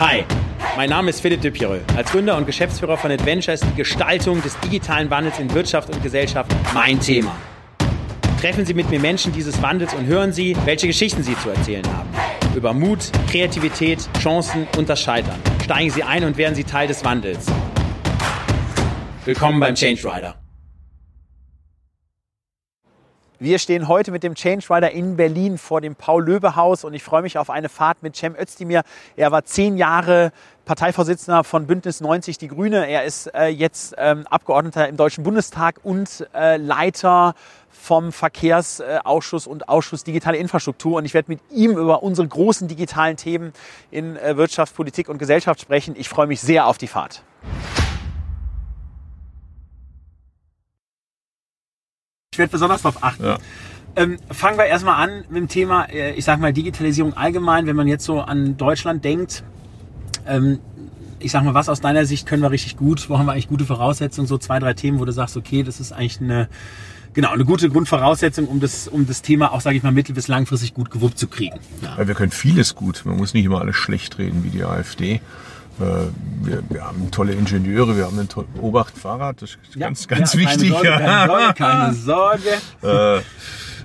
Hi, mein Name ist Philipp Pireux. Als Gründer und Geschäftsführer von Adventure ist die Gestaltung des digitalen Wandels in Wirtschaft und Gesellschaft mein Thema. Treffen Sie mit mir Menschen dieses Wandels und hören Sie, welche Geschichten sie zu erzählen haben. Über Mut, Kreativität, Chancen und das Scheitern. Steigen Sie ein und werden Sie Teil des Wandels. Willkommen beim Change Rider. Wir stehen heute mit dem Change Rider in Berlin vor dem Paul-Löbe-Haus und ich freue mich auf eine Fahrt mit Cem Özdemir. Er war zehn Jahre Parteivorsitzender von Bündnis 90 Die Grüne. Er ist äh, jetzt ähm, Abgeordneter im Deutschen Bundestag und äh, Leiter vom Verkehrsausschuss und Ausschuss Digitale Infrastruktur. Und ich werde mit ihm über unsere großen digitalen Themen in äh, Wirtschaft, Politik und Gesellschaft sprechen. Ich freue mich sehr auf die Fahrt. Ich werde besonders darauf achten. Ja. Ähm, fangen wir erstmal an mit dem Thema, äh, ich sage mal, Digitalisierung allgemein. Wenn man jetzt so an Deutschland denkt, ähm, ich sag mal, was aus deiner Sicht können wir richtig gut? Wo haben wir eigentlich gute Voraussetzungen? So zwei, drei Themen, wo du sagst, okay, das ist eigentlich eine, genau, eine gute Grundvoraussetzung, um das, um das Thema auch, sage ich mal, mittel- bis langfristig gut gewuppt zu kriegen. Ja. ja. wir können vieles gut. Man muss nicht immer alles schlecht reden wie die AfD. Äh, wir, wir, haben tolle Ingenieure, wir haben ein tolles Obacht Fahrrad, das ist ja, ganz, ganz ja, wichtig. Keine Sorge, keine Sorge. Keine Sorge.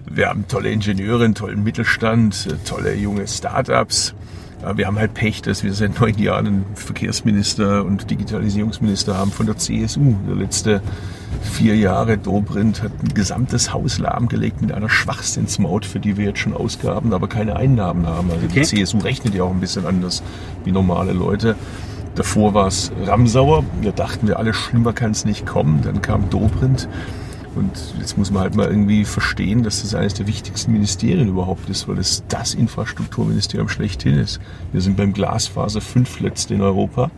wir haben tolle Ingenieure, einen tollen Mittelstand, äh, tolle junge Startups. Wir haben halt Pech, dass wir seit neun Jahren einen Verkehrsminister und Digitalisierungsminister haben von der CSU. Der letzte vier Jahre Dobrindt hat ein gesamtes Haus lahmgelegt mit einer Schwachsinnsmaut, für die wir jetzt schon Ausgaben, aber keine Einnahmen haben. Also okay. die CSU rechnet ja auch ein bisschen anders wie normale Leute. Davor war es Ramsauer. Wir dachten wir alle, schlimmer kann es nicht kommen. Dann kam Dobrindt. Und jetzt muss man halt mal irgendwie verstehen, dass das eines der wichtigsten Ministerien überhaupt ist, weil es das Infrastrukturministerium schlechthin ist. Wir sind beim Glasfaser fünftletzte in Europa.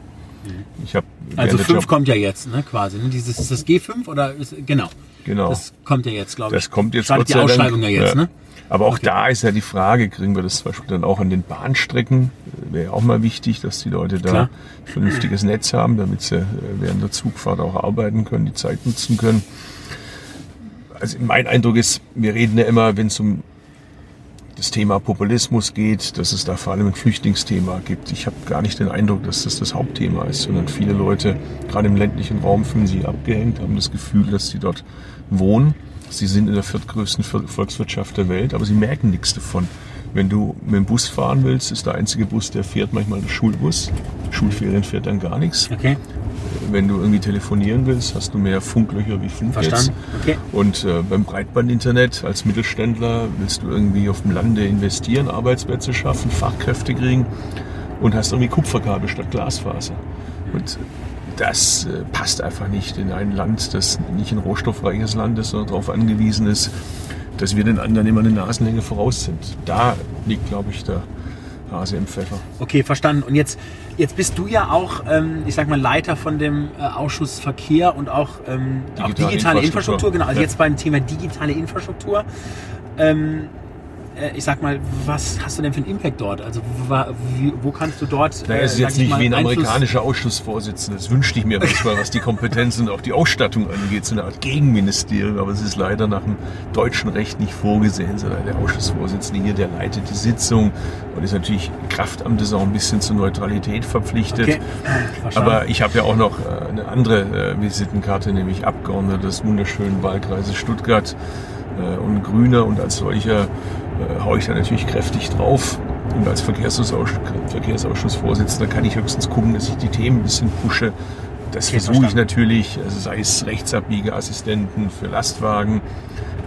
Ich hab also fünf Job kommt ja jetzt, ne, quasi. Ne? Dieses, ist das G5 oder ist, genau. Genau. Das kommt ja jetzt, glaube ich. Das kommt jetzt Startet die Ausschreibung ja jetzt, ja. ne? Aber auch okay. da ist ja die Frage, kriegen wir das zum Beispiel dann auch an den Bahnstrecken? Wäre auch mal wichtig, dass die Leute da Klar. vernünftiges Netz haben, damit sie äh, während der Zugfahrt auch arbeiten können, die Zeit nutzen können. Also mein Eindruck ist, wir reden ja immer, wenn es um das Thema Populismus geht, dass es da vor allem ein Flüchtlingsthema gibt. Ich habe gar nicht den Eindruck, dass das das Hauptthema ist, sondern viele Leute, gerade im ländlichen Raum, fühlen sich abgehängt, haben das Gefühl, dass sie dort wohnen. Sie sind in der viertgrößten Volkswirtschaft der Welt, aber sie merken nichts davon. Wenn du mit dem Bus fahren willst, ist der einzige Bus, der fährt, manchmal der Schulbus. Schulferien fährt dann gar nichts. Okay. Wenn du irgendwie telefonieren willst, hast du mehr Funklöcher wie Funk Verstanden. Okay. Und äh, beim Breitbandinternet als Mittelständler willst du irgendwie auf dem Lande investieren, Arbeitsplätze schaffen, Fachkräfte kriegen und hast irgendwie Kupferkabel statt Glasfaser. Und das äh, passt einfach nicht in ein Land, das nicht ein rohstoffreiches Land ist, sondern darauf angewiesen ist, dass wir den anderen immer eine Nasenlänge voraus sind. Da liegt, glaube ich, der Hase im Pfeffer. Okay, verstanden. Und jetzt, jetzt bist du ja auch, ähm, ich sag mal, Leiter von dem äh, Ausschuss Verkehr und auch, ähm, digitale, auch digitale Infrastruktur. Infrastruktur. Genau, also ja. jetzt beim Thema digitale Infrastruktur. Ähm, äh, ich sag mal, was hast du denn für einen Impact dort? Also wo, wo kannst du dort. Na, es ist äh, jetzt nicht mal, wie ein amerikanischer Ausschussvorsitzender. Das wünschte ich mir manchmal, was die Kompetenzen und auch die Ausstattung angeht, so eine Art Gegenministerium. Aber es ist leider nach dem deutschen Recht nicht vorgesehen, sondern der Ausschussvorsitzende hier, der leitet die Sitzung und ist natürlich Kraftamt ist auch ein bisschen zur Neutralität verpflichtet. Okay. Aber ich habe ja auch noch äh, eine andere Visitenkarte, nämlich Abgeordneter des wunderschönen Wahlkreises Stuttgart und Grüner und als solcher äh, haue ich da natürlich kräftig drauf. Und als Verkehrsausschuss, Verkehrsausschussvorsitzender kann ich höchstens gucken, dass ich die Themen ein bisschen pushe. Das okay, versuche ich natürlich, also sei es Rechtsabbiegeassistenten für Lastwagen,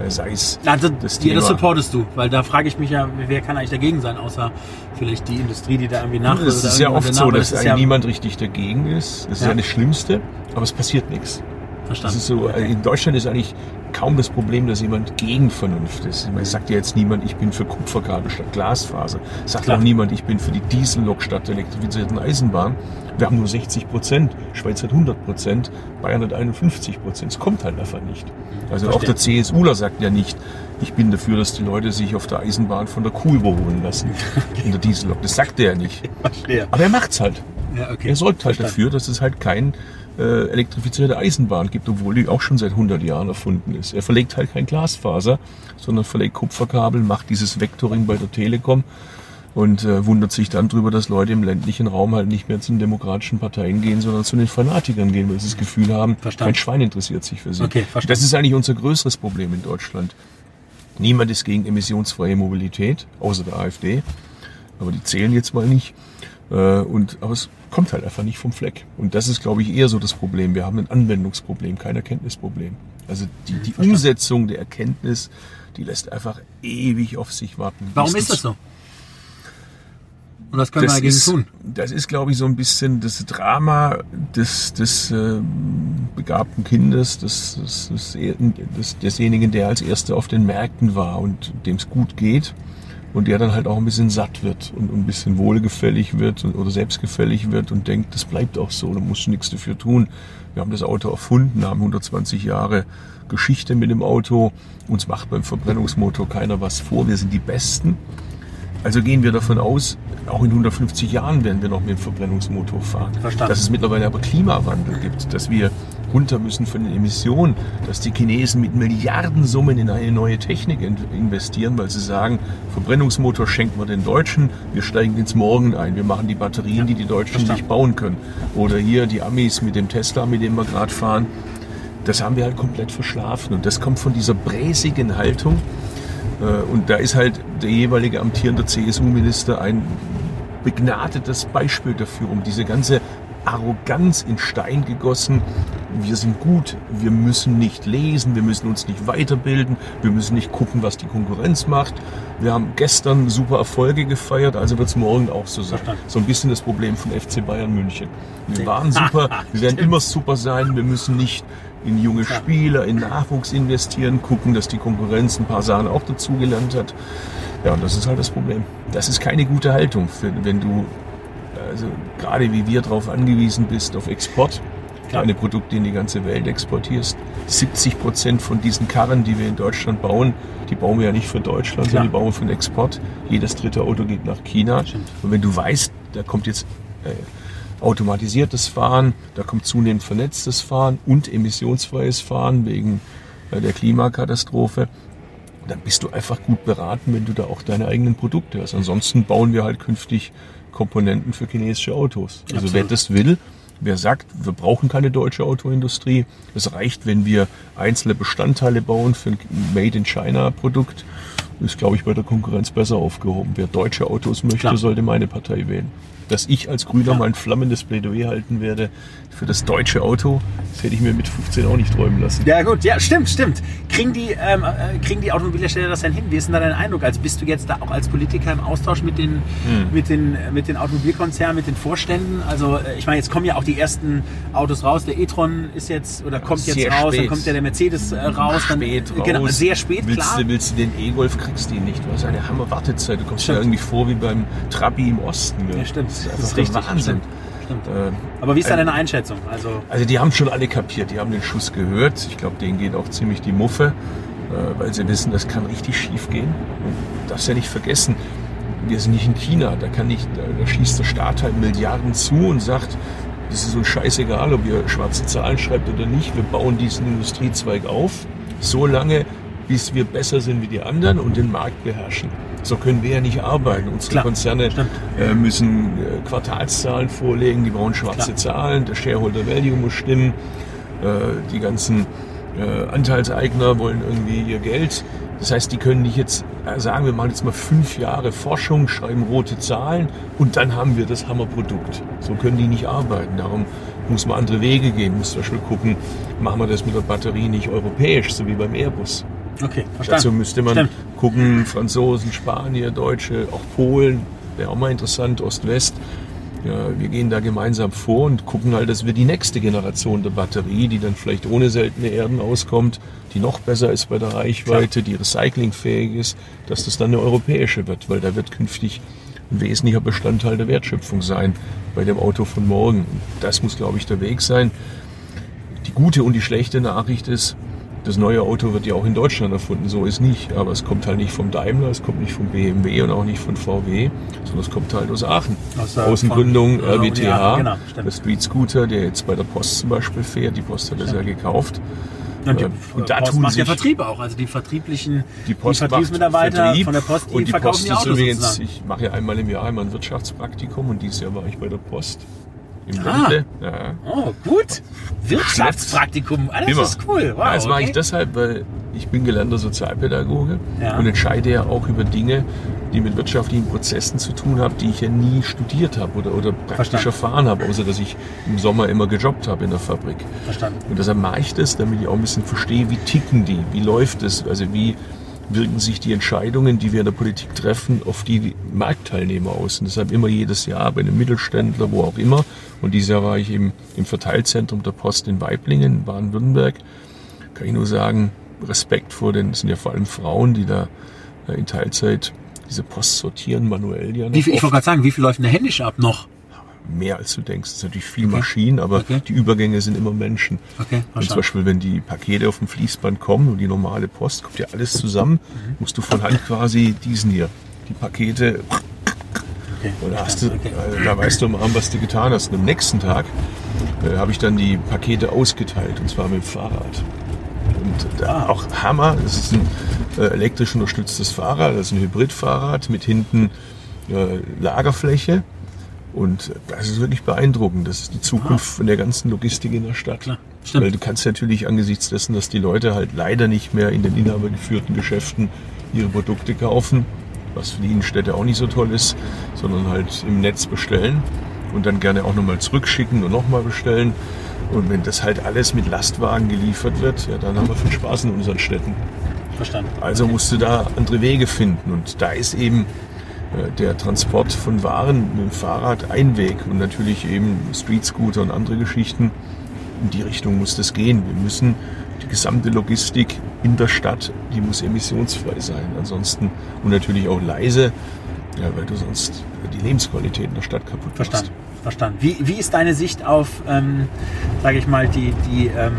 äh, sei es also, das Thema. Das supportest du, weil da frage ich mich ja, wer kann eigentlich dagegen sein, außer vielleicht die Industrie, die da irgendwie nach. Es ist ja oft so, dass das ja niemand richtig dagegen ist. Das ist ja das Schlimmste, aber es passiert nichts. Verstanden. Das ist so, okay. In Deutschland ist eigentlich kaum das Problem, dass jemand gegen Vernunft ist. Ich meine, es sagt ja jetzt niemand, ich bin für Kupferkabel statt Glasfaser. Es sagt Klar. auch niemand, ich bin für die Diesellok statt der elektrifizierten Eisenbahn. Wir haben nur 60 Prozent, Schweiz hat 100 Prozent, Bayern hat 51 Prozent. Es kommt halt einfach nicht. Also Verstehe. auch der CSUler sagt ja nicht, ich bin dafür, dass die Leute sich auf der Eisenbahn von der Kuh überholen lassen. In der Diesellok. Das sagt er ja nicht. Verstehe. Aber er macht's halt. Ja, okay. Er sorgt halt Verstanden. dafür, dass es halt kein äh, elektrifizierte Eisenbahn gibt, obwohl die auch schon seit 100 Jahren erfunden ist. Er verlegt halt kein Glasfaser, sondern verlegt Kupferkabel, macht dieses Vectoring bei der Telekom. und äh, wundert sich dann drüber, dass Leute im ländlichen Raum halt nicht mehr zu den demokratischen Parteien gehen, sondern zu den Fanatikern gehen, weil sie das Gefühl haben, Verstanden. kein Schwein interessiert sich für sie. Okay, verstanden. das ist eigentlich unser größeres Problem in Deutschland. Niemand ist gegen emissionsfreie Mobilität, außer der AfD. Aber die zählen jetzt mal nicht. Äh, Und, aber es kommt halt einfach nicht vom Fleck. Und das ist, glaube ich, eher so das Problem. Wir haben ein Anwendungsproblem, kein Erkenntnisproblem. Also die, die Umsetzung der Erkenntnis, die lässt einfach ewig auf sich warten. Warum ist das so? Und was können wir das dagegen ist, tun? Das ist, glaube ich, so ein bisschen das Drama des, des äh, begabten Kindes, des, des, des, des, desjenigen, der als Erster auf den Märkten war und dem es gut geht und der dann halt auch ein bisschen satt wird und ein bisschen wohlgefällig wird und, oder selbstgefällig wird und denkt, das bleibt auch so, da musst du nichts dafür tun. Wir haben das Auto erfunden, haben 120 Jahre Geschichte mit dem Auto. Uns macht beim Verbrennungsmotor keiner was vor. Wir sind die Besten. Also gehen wir davon aus, auch in 150 Jahren werden wir noch mit dem Verbrennungsmotor fahren. Verstanden. Dass es mittlerweile aber Klimawandel gibt, dass wir runter müssen von den Emissionen, dass die Chinesen mit Milliardensummen in eine neue Technik in- investieren, weil sie sagen, Verbrennungsmotor schenken wir den Deutschen, wir steigen ins Morgen ein, wir machen die Batterien, die die Deutschen nicht bauen können. Oder hier die Amis mit dem Tesla, mit dem wir gerade fahren. Das haben wir halt komplett verschlafen und das kommt von dieser bräsigen Haltung, äh, Und da ist halt der jeweilige amtierende CSU-Minister ein begnadetes Beispiel dafür, um diese ganze Arroganz in Stein gegossen. Wir sind gut, wir müssen nicht lesen, wir müssen uns nicht weiterbilden, wir müssen nicht gucken, was die Konkurrenz macht. Wir haben gestern super Erfolge gefeiert, also wird es morgen auch so sein. So ein bisschen das Problem von FC Bayern München. Wir waren super, wir werden immer super sein, wir müssen nicht in junge Spieler, in Nachwuchs investieren, gucken, dass die Konkurrenz ein paar Sachen auch dazugelernt hat. Ja, und das ist halt das Problem. Das ist keine gute Haltung, wenn du, also gerade wie wir darauf angewiesen bist, auf Export, Klar. deine Produkte in die ganze Welt exportierst. 70 Prozent von diesen Karren, die wir in Deutschland bauen, die bauen wir ja nicht für Deutschland, Klar. sondern die bauen wir für den Export. Jedes dritte Auto geht nach China. Und wenn du weißt, da kommt jetzt äh, automatisiertes Fahren, da kommt zunehmend vernetztes Fahren und emissionsfreies Fahren wegen äh, der Klimakatastrophe, dann bist du einfach gut beraten, wenn du da auch deine eigenen Produkte hast. Ansonsten bauen wir halt künftig Komponenten für chinesische Autos. Also Absolut. wer das will, wer sagt, wir brauchen keine deutsche Autoindustrie, es reicht, wenn wir einzelne Bestandteile bauen für ein Made in China Produkt, ist, glaube ich, bei der Konkurrenz besser aufgehoben. Wer deutsche Autos möchte, Klar. sollte meine Partei wählen. Dass ich als Grüner mal ein flammendes Plädoyer halten werde für das deutsche Auto, das hätte ich mir mit 15 auch nicht träumen lassen. Ja gut, ja stimmt, stimmt. Kriegen die, ähm, äh, kriegen die Automobilhersteller das denn hin? Wie ist denn da dein Eindruck? Also bist du jetzt da auch als Politiker im Austausch mit den, Hm. mit den, mit den Automobilkonzernen, mit den Vorständen? Also äh, ich meine, jetzt kommen ja auch die ersten Autos raus. Der e-tron ist jetzt oder kommt jetzt Sehr raus, dann spät. kommt ja der Mercedes äh, raus. Dann, spät raus. Genau, sehr spät, willst klar. Du, willst du den E-Golf, kriegst du ihn nicht. Du hast eine Hammer-Wartezeit. Du kommst Stimmt. ja irgendwie vor wie beim Trabi im Osten. gell? Ja, stimmt. Das ist, Das ist richtig. Wahnsinn. Stimmt. Äh, Aber wie ist da ein- deine Einschätzung? Also Also die haben schon alle kapiert, die haben den Schuss gehört. Ich glaube, denen geht auch ziemlich die Muffe, äh, weil sie wissen, das kann richtig schief gehen. Und darfst ja nicht vergessen, wir sind nicht in China, da kann nicht, da, da schießt der Staat halt Milliarden zu und sagt, das ist uns scheißegal, ob ihr schwarze Zahlen schreibt oder nicht, wir bauen diesen Industriezweig auf, so lange, bis wir besser sind wie die anderen und den Markt beherrschen. So können wir ja nicht arbeiten. Unsere Klar, Konzerne äh, müssen äh, Quartalszahlen vorlegen, die brauchen schwarze Klar. Zahlen, der Shareholder Value muss stimmen, äh, die ganzen äh, Anteilseigner wollen irgendwie ihr Geld. Das heißt, die können nicht jetzt äh, sagen, wir machen jetzt mal fünf Jahre Forschung, schreiben rote Zahlen und dann haben wir das Hammerprodukt. So können die nicht arbeiten. Darum muss man andere Wege gehen. Muss zum Beispiel gucken, machen wir das mit der Batterie nicht europäisch, so wie beim Airbus. Okay, Dazu verstanden. müsste man Stimmt. gucken, Franzosen, Spanier, Deutsche, auch Polen, wäre auch mal interessant, Ost-West. Ja, wir gehen da gemeinsam vor und gucken halt, dass wir die nächste Generation der Batterie, die dann vielleicht ohne seltene Erden auskommt, die noch besser ist bei der Reichweite, die recyclingfähig ist, dass das dann eine europäische wird, weil da wird künftig ein wesentlicher Bestandteil der Wertschöpfung sein bei dem Auto von morgen. Und das muss, glaube ich, der Weg sein. Die gute und die schlechte Nachricht ist, das neue Auto wird ja auch in Deutschland erfunden, so ist nicht. Aber es kommt halt nicht vom Daimler, es kommt nicht vom BMW und auch nicht von VW, sondern es kommt halt aus Aachen. Aus der- Außengründung von- RWTH, ja, genau, stimmt. der Street Scooter, der jetzt bei der Post zum Beispiel fährt. Die Post hat das ja gekauft. Ja, die, und da Post tun macht der Vertrieb auch, also die vertrieblichen die, Post die Vertriebsmitarbeiter Vertrieb von der Post, die und die verkaufen Post die Autos übrigens, Ich mache ja einmal im Jahr einmal ein Wirtschaftspraktikum und dieses Jahr war ich bei der Post. Im ah. Ja. Oh, gut. Wirtschaftspraktikum, alles Immer. ist cool. Wow, ja, das okay. mache ich deshalb, weil ich bin gelernter Sozialpädagoge ja. und entscheide ja auch über Dinge, die mit wirtschaftlichen Prozessen zu tun haben, die ich ja nie studiert habe oder, oder praktisch Verstanden. erfahren habe, außer dass ich im Sommer immer gejobbt habe in der Fabrik. Verstanden. Und deshalb mache ich das, damit ich auch ein bisschen verstehe, wie ticken die, wie läuft es, also wie wirken sich die Entscheidungen, die wir in der Politik treffen, auf die Marktteilnehmer aus. Und deshalb immer jedes Jahr bei einem Mittelständler, wo auch immer. Und dieses Jahr war ich eben im Verteilzentrum der Post in Weiblingen, Baden-Württemberg. Kann ich nur sagen, Respekt vor den, das sind ja vor allem Frauen, die da äh, in Teilzeit diese Post sortieren, manuell ja. Wie viel, ich wollte gerade sagen, wie viel läuft denn händisch ab noch? Mehr als du denkst. Es ist natürlich viel okay. Maschinen, aber okay. die Übergänge sind immer Menschen. Okay, und zum Beispiel, wenn die Pakete auf dem Fließband kommen und die normale Post, kommt ja alles zusammen, mhm. musst du von Hand quasi diesen hier, die Pakete Okay. Und da, hast du. Äh, da weißt du am Abend, was du getan hast. Und am nächsten Tag äh, habe ich dann die Pakete ausgeteilt und zwar mit dem Fahrrad. Und da auch Hammer, das ist ein äh, elektrisch unterstütztes Fahrrad, das ist ein Hybridfahrrad mit hinten äh, Lagerfläche. Und das ist wirklich beeindruckend. Das ist die Zukunft ah. von der ganzen Logistik in der Stadt. Klar, stimmt. Weil du kannst natürlich angesichts dessen, dass die Leute halt leider nicht mehr in den inhabergeführten Geschäften ihre Produkte kaufen, was für die Innenstädte auch nicht so toll ist, sondern halt im Netz bestellen und dann gerne auch nochmal zurückschicken und nochmal bestellen. Und wenn das halt alles mit Lastwagen geliefert wird, ja, dann haben wir viel Spaß in unseren Städten. Verstanden. Also okay. musst du da andere Wege finden. Und da ist eben äh, der Transport von Waren mit dem Fahrrad ein Weg und natürlich eben Street Scooter und andere Geschichten. In die Richtung muss das gehen. Wir müssen die gesamte Logistik in der Stadt, die muss emissionsfrei sein. Ansonsten und natürlich auch leise, ja, weil du sonst die Lebensqualität in der Stadt kaputt machst. Verstanden. Verstanden. Wie, wie ist deine Sicht auf, ähm, sage ich mal, die, die ähm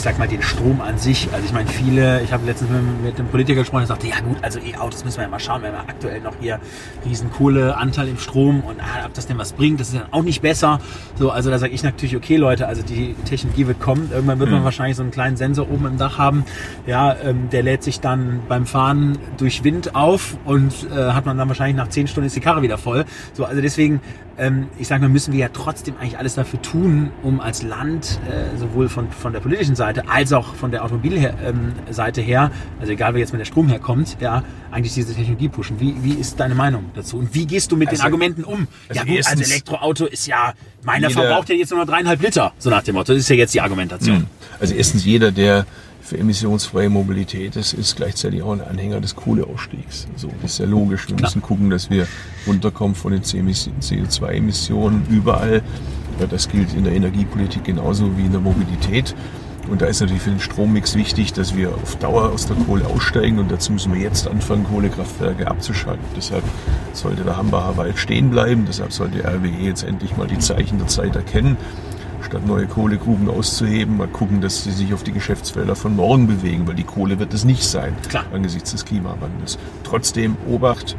sag mal, den Strom an sich. Also ich meine, viele, ich habe letztens mit, einem Politiker gesprochen, der sagte, ja gut, also E-Autos müssen wir ja mal schauen, wenn wir aktuell noch hier riesen Kohleanteil im Strom und ah, ob das denn was bringt, das ist dann auch nicht besser. So, also da sage ich natürlich, okay Leute, also die Technologie wird kommen. Irgendwann wird man mhm. wahrscheinlich so einen kleinen Sensor oben im Dach haben. Ja, ähm, der lädt sich dann beim Fahren durch Wind auf und äh, hat man dann wahrscheinlich nach zehn Stunden ist die Karre wieder voll. So, also deswegen ähm, ich sage mal, müssen wir ja trotzdem eigentlich alles dafür tun, um als Land äh, sowohl von, von der politischen Seite als auch von der Automobilseite ähm, her, also egal wie jetzt mit der Strom herkommt, ja, eigentlich diese Technologie pushen. Wie, wie ist deine Meinung dazu? Und wie gehst du mit also, den Argumenten um? Also ja gut, also Elektroauto ist ja, meiner verbraucht ja jetzt nur noch dreieinhalb Liter, so nach dem Motto. Das ist ja jetzt die Argumentation. Hm. Also erstens jeder, der für emissionsfreie Mobilität ist, ist gleichzeitig auch ein Anhänger des Kohleausstiegs. So, das ist ja logisch. Wir Klar. müssen gucken, dass wir runterkommen von den CO2-Emissionen überall. Das gilt in der Energiepolitik genauso wie in der Mobilität. Und da ist natürlich für den Strommix wichtig, dass wir auf Dauer aus der Kohle aussteigen und dazu müssen wir jetzt anfangen, Kohlekraftwerke abzuschalten. Deshalb sollte der Hambacher Wald stehen bleiben, deshalb sollte RWE jetzt endlich mal die Zeichen der Zeit erkennen statt neue Kohlegruben auszuheben, mal gucken, dass sie sich auf die Geschäftsfelder von morgen bewegen, weil die Kohle wird es nicht sein Klar. angesichts des Klimawandels. Trotzdem Obacht,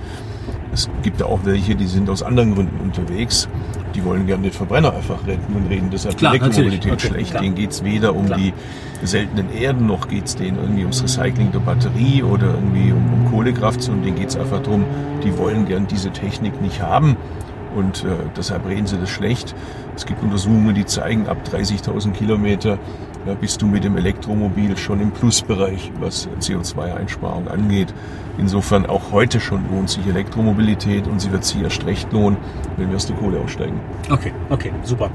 es gibt ja auch welche, die sind aus anderen Gründen unterwegs. Die wollen gerne den Verbrenner einfach retten und reden deshalb klar, Elektromobilität okay, schlecht. Klar. Denen geht es weder um klar. die seltenen Erden, noch geht es denen irgendwie ums Recycling der Batterie oder irgendwie um, um Kohlekraft, sondern denen geht es einfach darum, die wollen gern diese Technik nicht haben und äh, deshalb reden sie das schlecht. Es gibt Untersuchungen, die zeigen, ab 30.000 Kilometer ja, bist du mit dem Elektromobil schon im Plusbereich, was CO2-Einsparung angeht. Insofern auch heute schon lohnt sich Elektromobilität und sie wird sich erst recht lohnen, wenn wir aus der Kohle aussteigen. Okay, okay, super.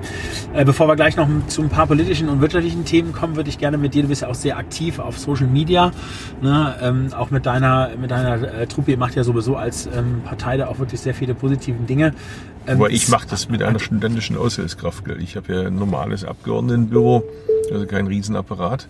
Äh, bevor wir gleich noch zu ein paar politischen und wirtschaftlichen Themen kommen, würde ich gerne mit dir, du bist ja auch sehr aktiv auf Social Media, ne? ähm, auch mit deiner, mit deiner äh, Truppe, ihr macht ja sowieso als ähm, Partei da auch wirklich sehr viele positive Dinge. Ähm, Aber ich mache das mit einer studentischen Aushilfskraft. Ich habe ja ein normales Abgeordnetenbüro, also kein Riesenapparat.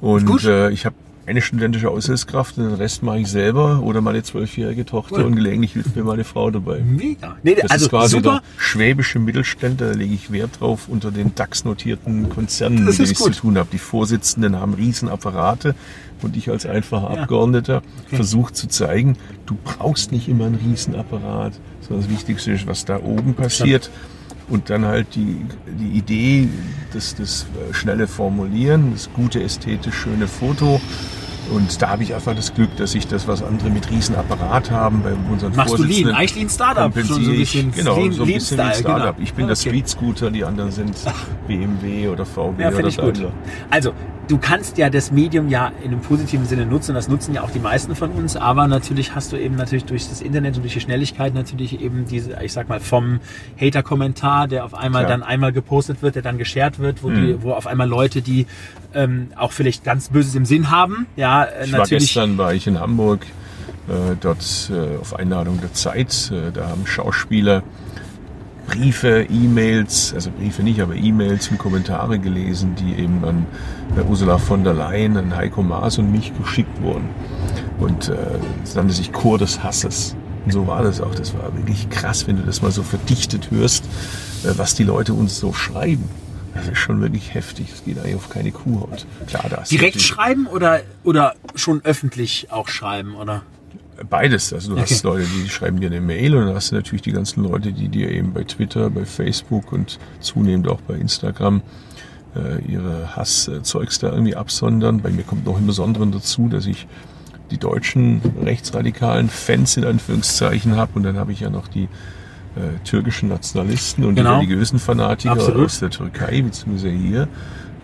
Und äh, ich habe eine studentische Aushilfskraft und den Rest mache ich selber oder meine zwölfjährige Tochter cool. und gelegentlich hilft mir meine Frau dabei. Mega. Nee, das also ist quasi super. der schwäbische Mittelständler, da lege ich Wert drauf unter den DAX-notierten Konzernen, mit denen ich zu tun habe. Die Vorsitzenden haben Riesenapparate und ich als einfacher ja. Abgeordneter okay. versuche zu zeigen, du brauchst nicht immer einen Riesenapparat, sondern das Wichtigste ist, was da oben passiert. Und dann halt die, die Idee, das, das äh, schnelle Formulieren, das gute, ästhetisch schöne Foto. Und da habe ich einfach das Glück, dass ich das, was andere mit Riesenapparat haben, bei unseren Machst du Lean, eigentlich Lean Startup, so ein bisschen genau, Lean, so ein bisschen Lean Startup. Genau. Ich bin okay. der Street Scooter, die anderen sind BMW oder VW ja, oder ich gut. Also, du kannst ja das Medium ja in einem positiven Sinne nutzen. Das nutzen ja auch die meisten von uns. Aber natürlich hast du eben natürlich durch das Internet und durch die Schnelligkeit natürlich eben diese, ich sag mal, vom Hater-Kommentar, der auf einmal Klar. dann einmal gepostet wird, der dann geshared wird, wo, mhm. die, wo auf einmal Leute, die ähm, auch vielleicht ganz Böses im Sinn haben, ja, ich natürlich. War gestern war ich in Hamburg, äh, dort äh, auf Einladung der Zeit. Äh, da haben Schauspieler Briefe, E-Mails, also Briefe nicht, aber E-Mails und Kommentare gelesen, die eben an Ursula von der Leyen, an Heiko Maas und mich geschickt wurden. Und äh, es nannte sich Chor des Hasses. Und so war das auch. Das war wirklich krass, wenn du das mal so verdichtet hörst, äh, was die Leute uns so schreiben. Das ist schon wirklich heftig. Es geht eigentlich auf keine Kuhhaut. Klar, das. Direkt schreiben oder, oder schon öffentlich auch schreiben, oder? Beides. Also du okay. hast Leute, die schreiben dir eine Mail und dann hast du natürlich die ganzen Leute, die dir eben bei Twitter, bei Facebook und zunehmend auch bei Instagram äh, ihre Hasszeugs da irgendwie absondern. Bei mir kommt noch im Besonderen dazu, dass ich die deutschen rechtsradikalen Fans in Anführungszeichen habe und dann habe ich ja noch die äh, türkischen Nationalisten und genau. die religiösen Fanatiker Absolut. aus der Türkei, beziehungsweise hier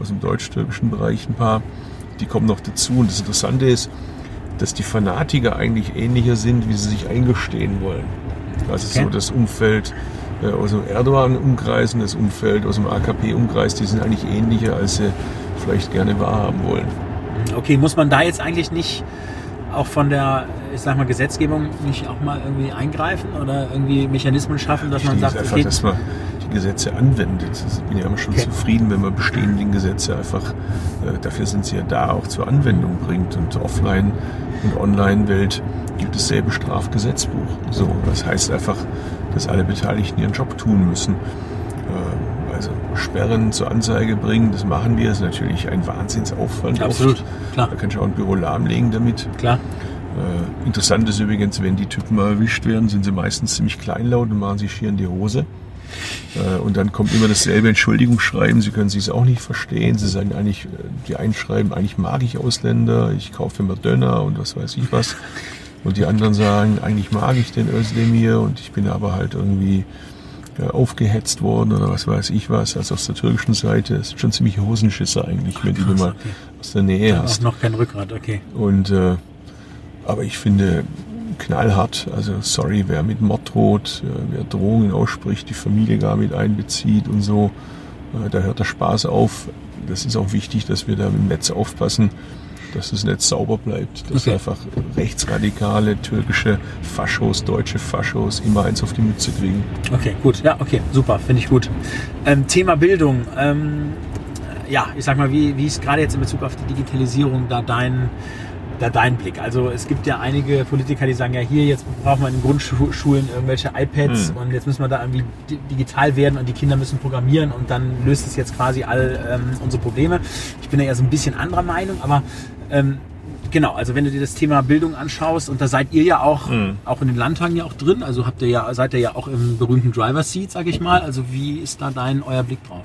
aus dem deutsch-türkischen Bereich ein paar, die kommen noch dazu. Und das Interessante ist, dass die Fanatiker eigentlich ähnlicher sind, wie sie sich eingestehen wollen. Also okay. so das Umfeld äh, aus dem Erdogan-Umkreis und das Umfeld aus dem AKP-Umkreis, die sind eigentlich ähnlicher, als sie vielleicht gerne wahrhaben wollen. Okay, muss man da jetzt eigentlich nicht auch von der, ich sag mal, Gesetzgebung nicht auch mal irgendwie eingreifen oder irgendwie Mechanismen schaffen, dass ich man sagt, einfach, dass man die Gesetze anwendet. Ich bin ja immer schon okay. zufrieden, wenn man bestehende Gesetze einfach, äh, dafür sind sie ja da, auch zur Anwendung bringt. Und offline und Online-Welt gibt es dasselbe Strafgesetzbuch. So, das heißt einfach, dass alle Beteiligten ihren Job tun müssen. Also Sperren zur Anzeige bringen, das machen wir, das ist natürlich ein Wahnsinnsaufwand. Absolut, klar. Da kann ich auch ein Büro lahmlegen damit. Klar. Äh, interessant ist übrigens, wenn die Typen mal erwischt werden, sind sie meistens ziemlich kleinlaut und machen sich schier in die Hose. Äh, und dann kommt immer dasselbe Entschuldigungsschreiben, sie können sich auch nicht verstehen. Sie sagen eigentlich, äh, die einschreiben, eigentlich mag ich Ausländer, ich kaufe immer Döner und was weiß ich was. Und die anderen sagen, eigentlich mag ich den Özdemir und ich bin aber halt irgendwie aufgehetzt worden oder was weiß ich was. Also aus der türkischen Seite ist schon ziemlich Hosenschisser eigentlich, wenn Ach, krass, du mal okay. aus der Nähe Dann hast. Auch noch kein Rückgrat, okay. Und äh, aber ich finde knallhart, also sorry, wer mit Mord droht, äh, wer Drohungen ausspricht, die Familie gar mit einbezieht und so, äh, da hört der Spaß auf. Das ist auch wichtig, dass wir da im Netz aufpassen dass das Netz sauber bleibt, dass okay. einfach rechtsradikale türkische Faschos, deutsche Faschos immer eins auf die Mütze kriegen. Okay, gut. Ja, okay, super, finde ich gut. Ähm, Thema Bildung. Ähm, ja, ich sag mal, wie, wie ist gerade jetzt in Bezug auf die Digitalisierung da dein da dein Blick? Also es gibt ja einige Politiker, die sagen, ja hier, jetzt brauchen wir in Grundschulen irgendwelche iPads mhm. und jetzt müssen wir da irgendwie digital werden und die Kinder müssen programmieren und dann löst es jetzt quasi all ähm, unsere Probleme. Ich bin da ja so ein bisschen anderer Meinung, aber ähm, genau, also wenn du dir das Thema Bildung anschaust und da seid ihr ja auch, mhm. auch in den Landtagen ja auch drin, also habt ihr ja, seid ihr ja auch im berühmten Driver Seat, sag ich mal. Also wie ist da dein, euer Blick drauf?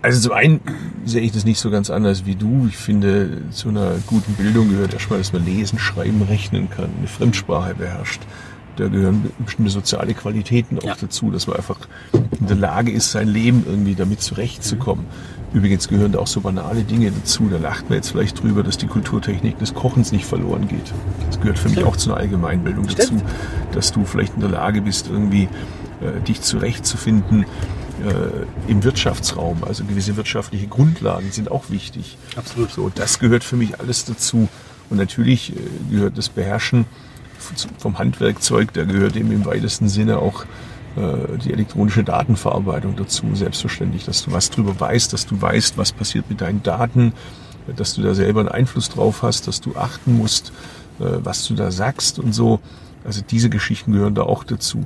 Also zum einen sehe ich das nicht so ganz anders wie du. Ich finde, zu einer guten Bildung gehört erstmal, dass man lesen, schreiben, rechnen kann, eine Fremdsprache beherrscht. Da gehören bestimmte soziale Qualitäten auch ja. dazu, dass man einfach in der Lage ist, sein Leben irgendwie damit zurechtzukommen. Mhm. Übrigens gehören da auch so banale Dinge dazu. Da lacht man jetzt vielleicht drüber, dass die Kulturtechnik des Kochens nicht verloren geht. Das gehört für Stimmt. mich auch zu einer Allgemeinbildung Stimmt. dazu, dass du vielleicht in der Lage bist, irgendwie äh, dich zurechtzufinden äh, im Wirtschaftsraum. Also gewisse wirtschaftliche Grundlagen sind auch wichtig. Absolut. So, das gehört für mich alles dazu. Und natürlich äh, gehört das Beherrschen vom Handwerkzeug, da gehört eben im weitesten Sinne auch äh, die elektronische Datenverarbeitung dazu. Selbstverständlich, dass du was drüber weißt, dass du weißt, was passiert mit deinen Daten, dass du da selber einen Einfluss drauf hast, dass du achten musst, äh, was du da sagst und so. Also diese Geschichten gehören da auch dazu.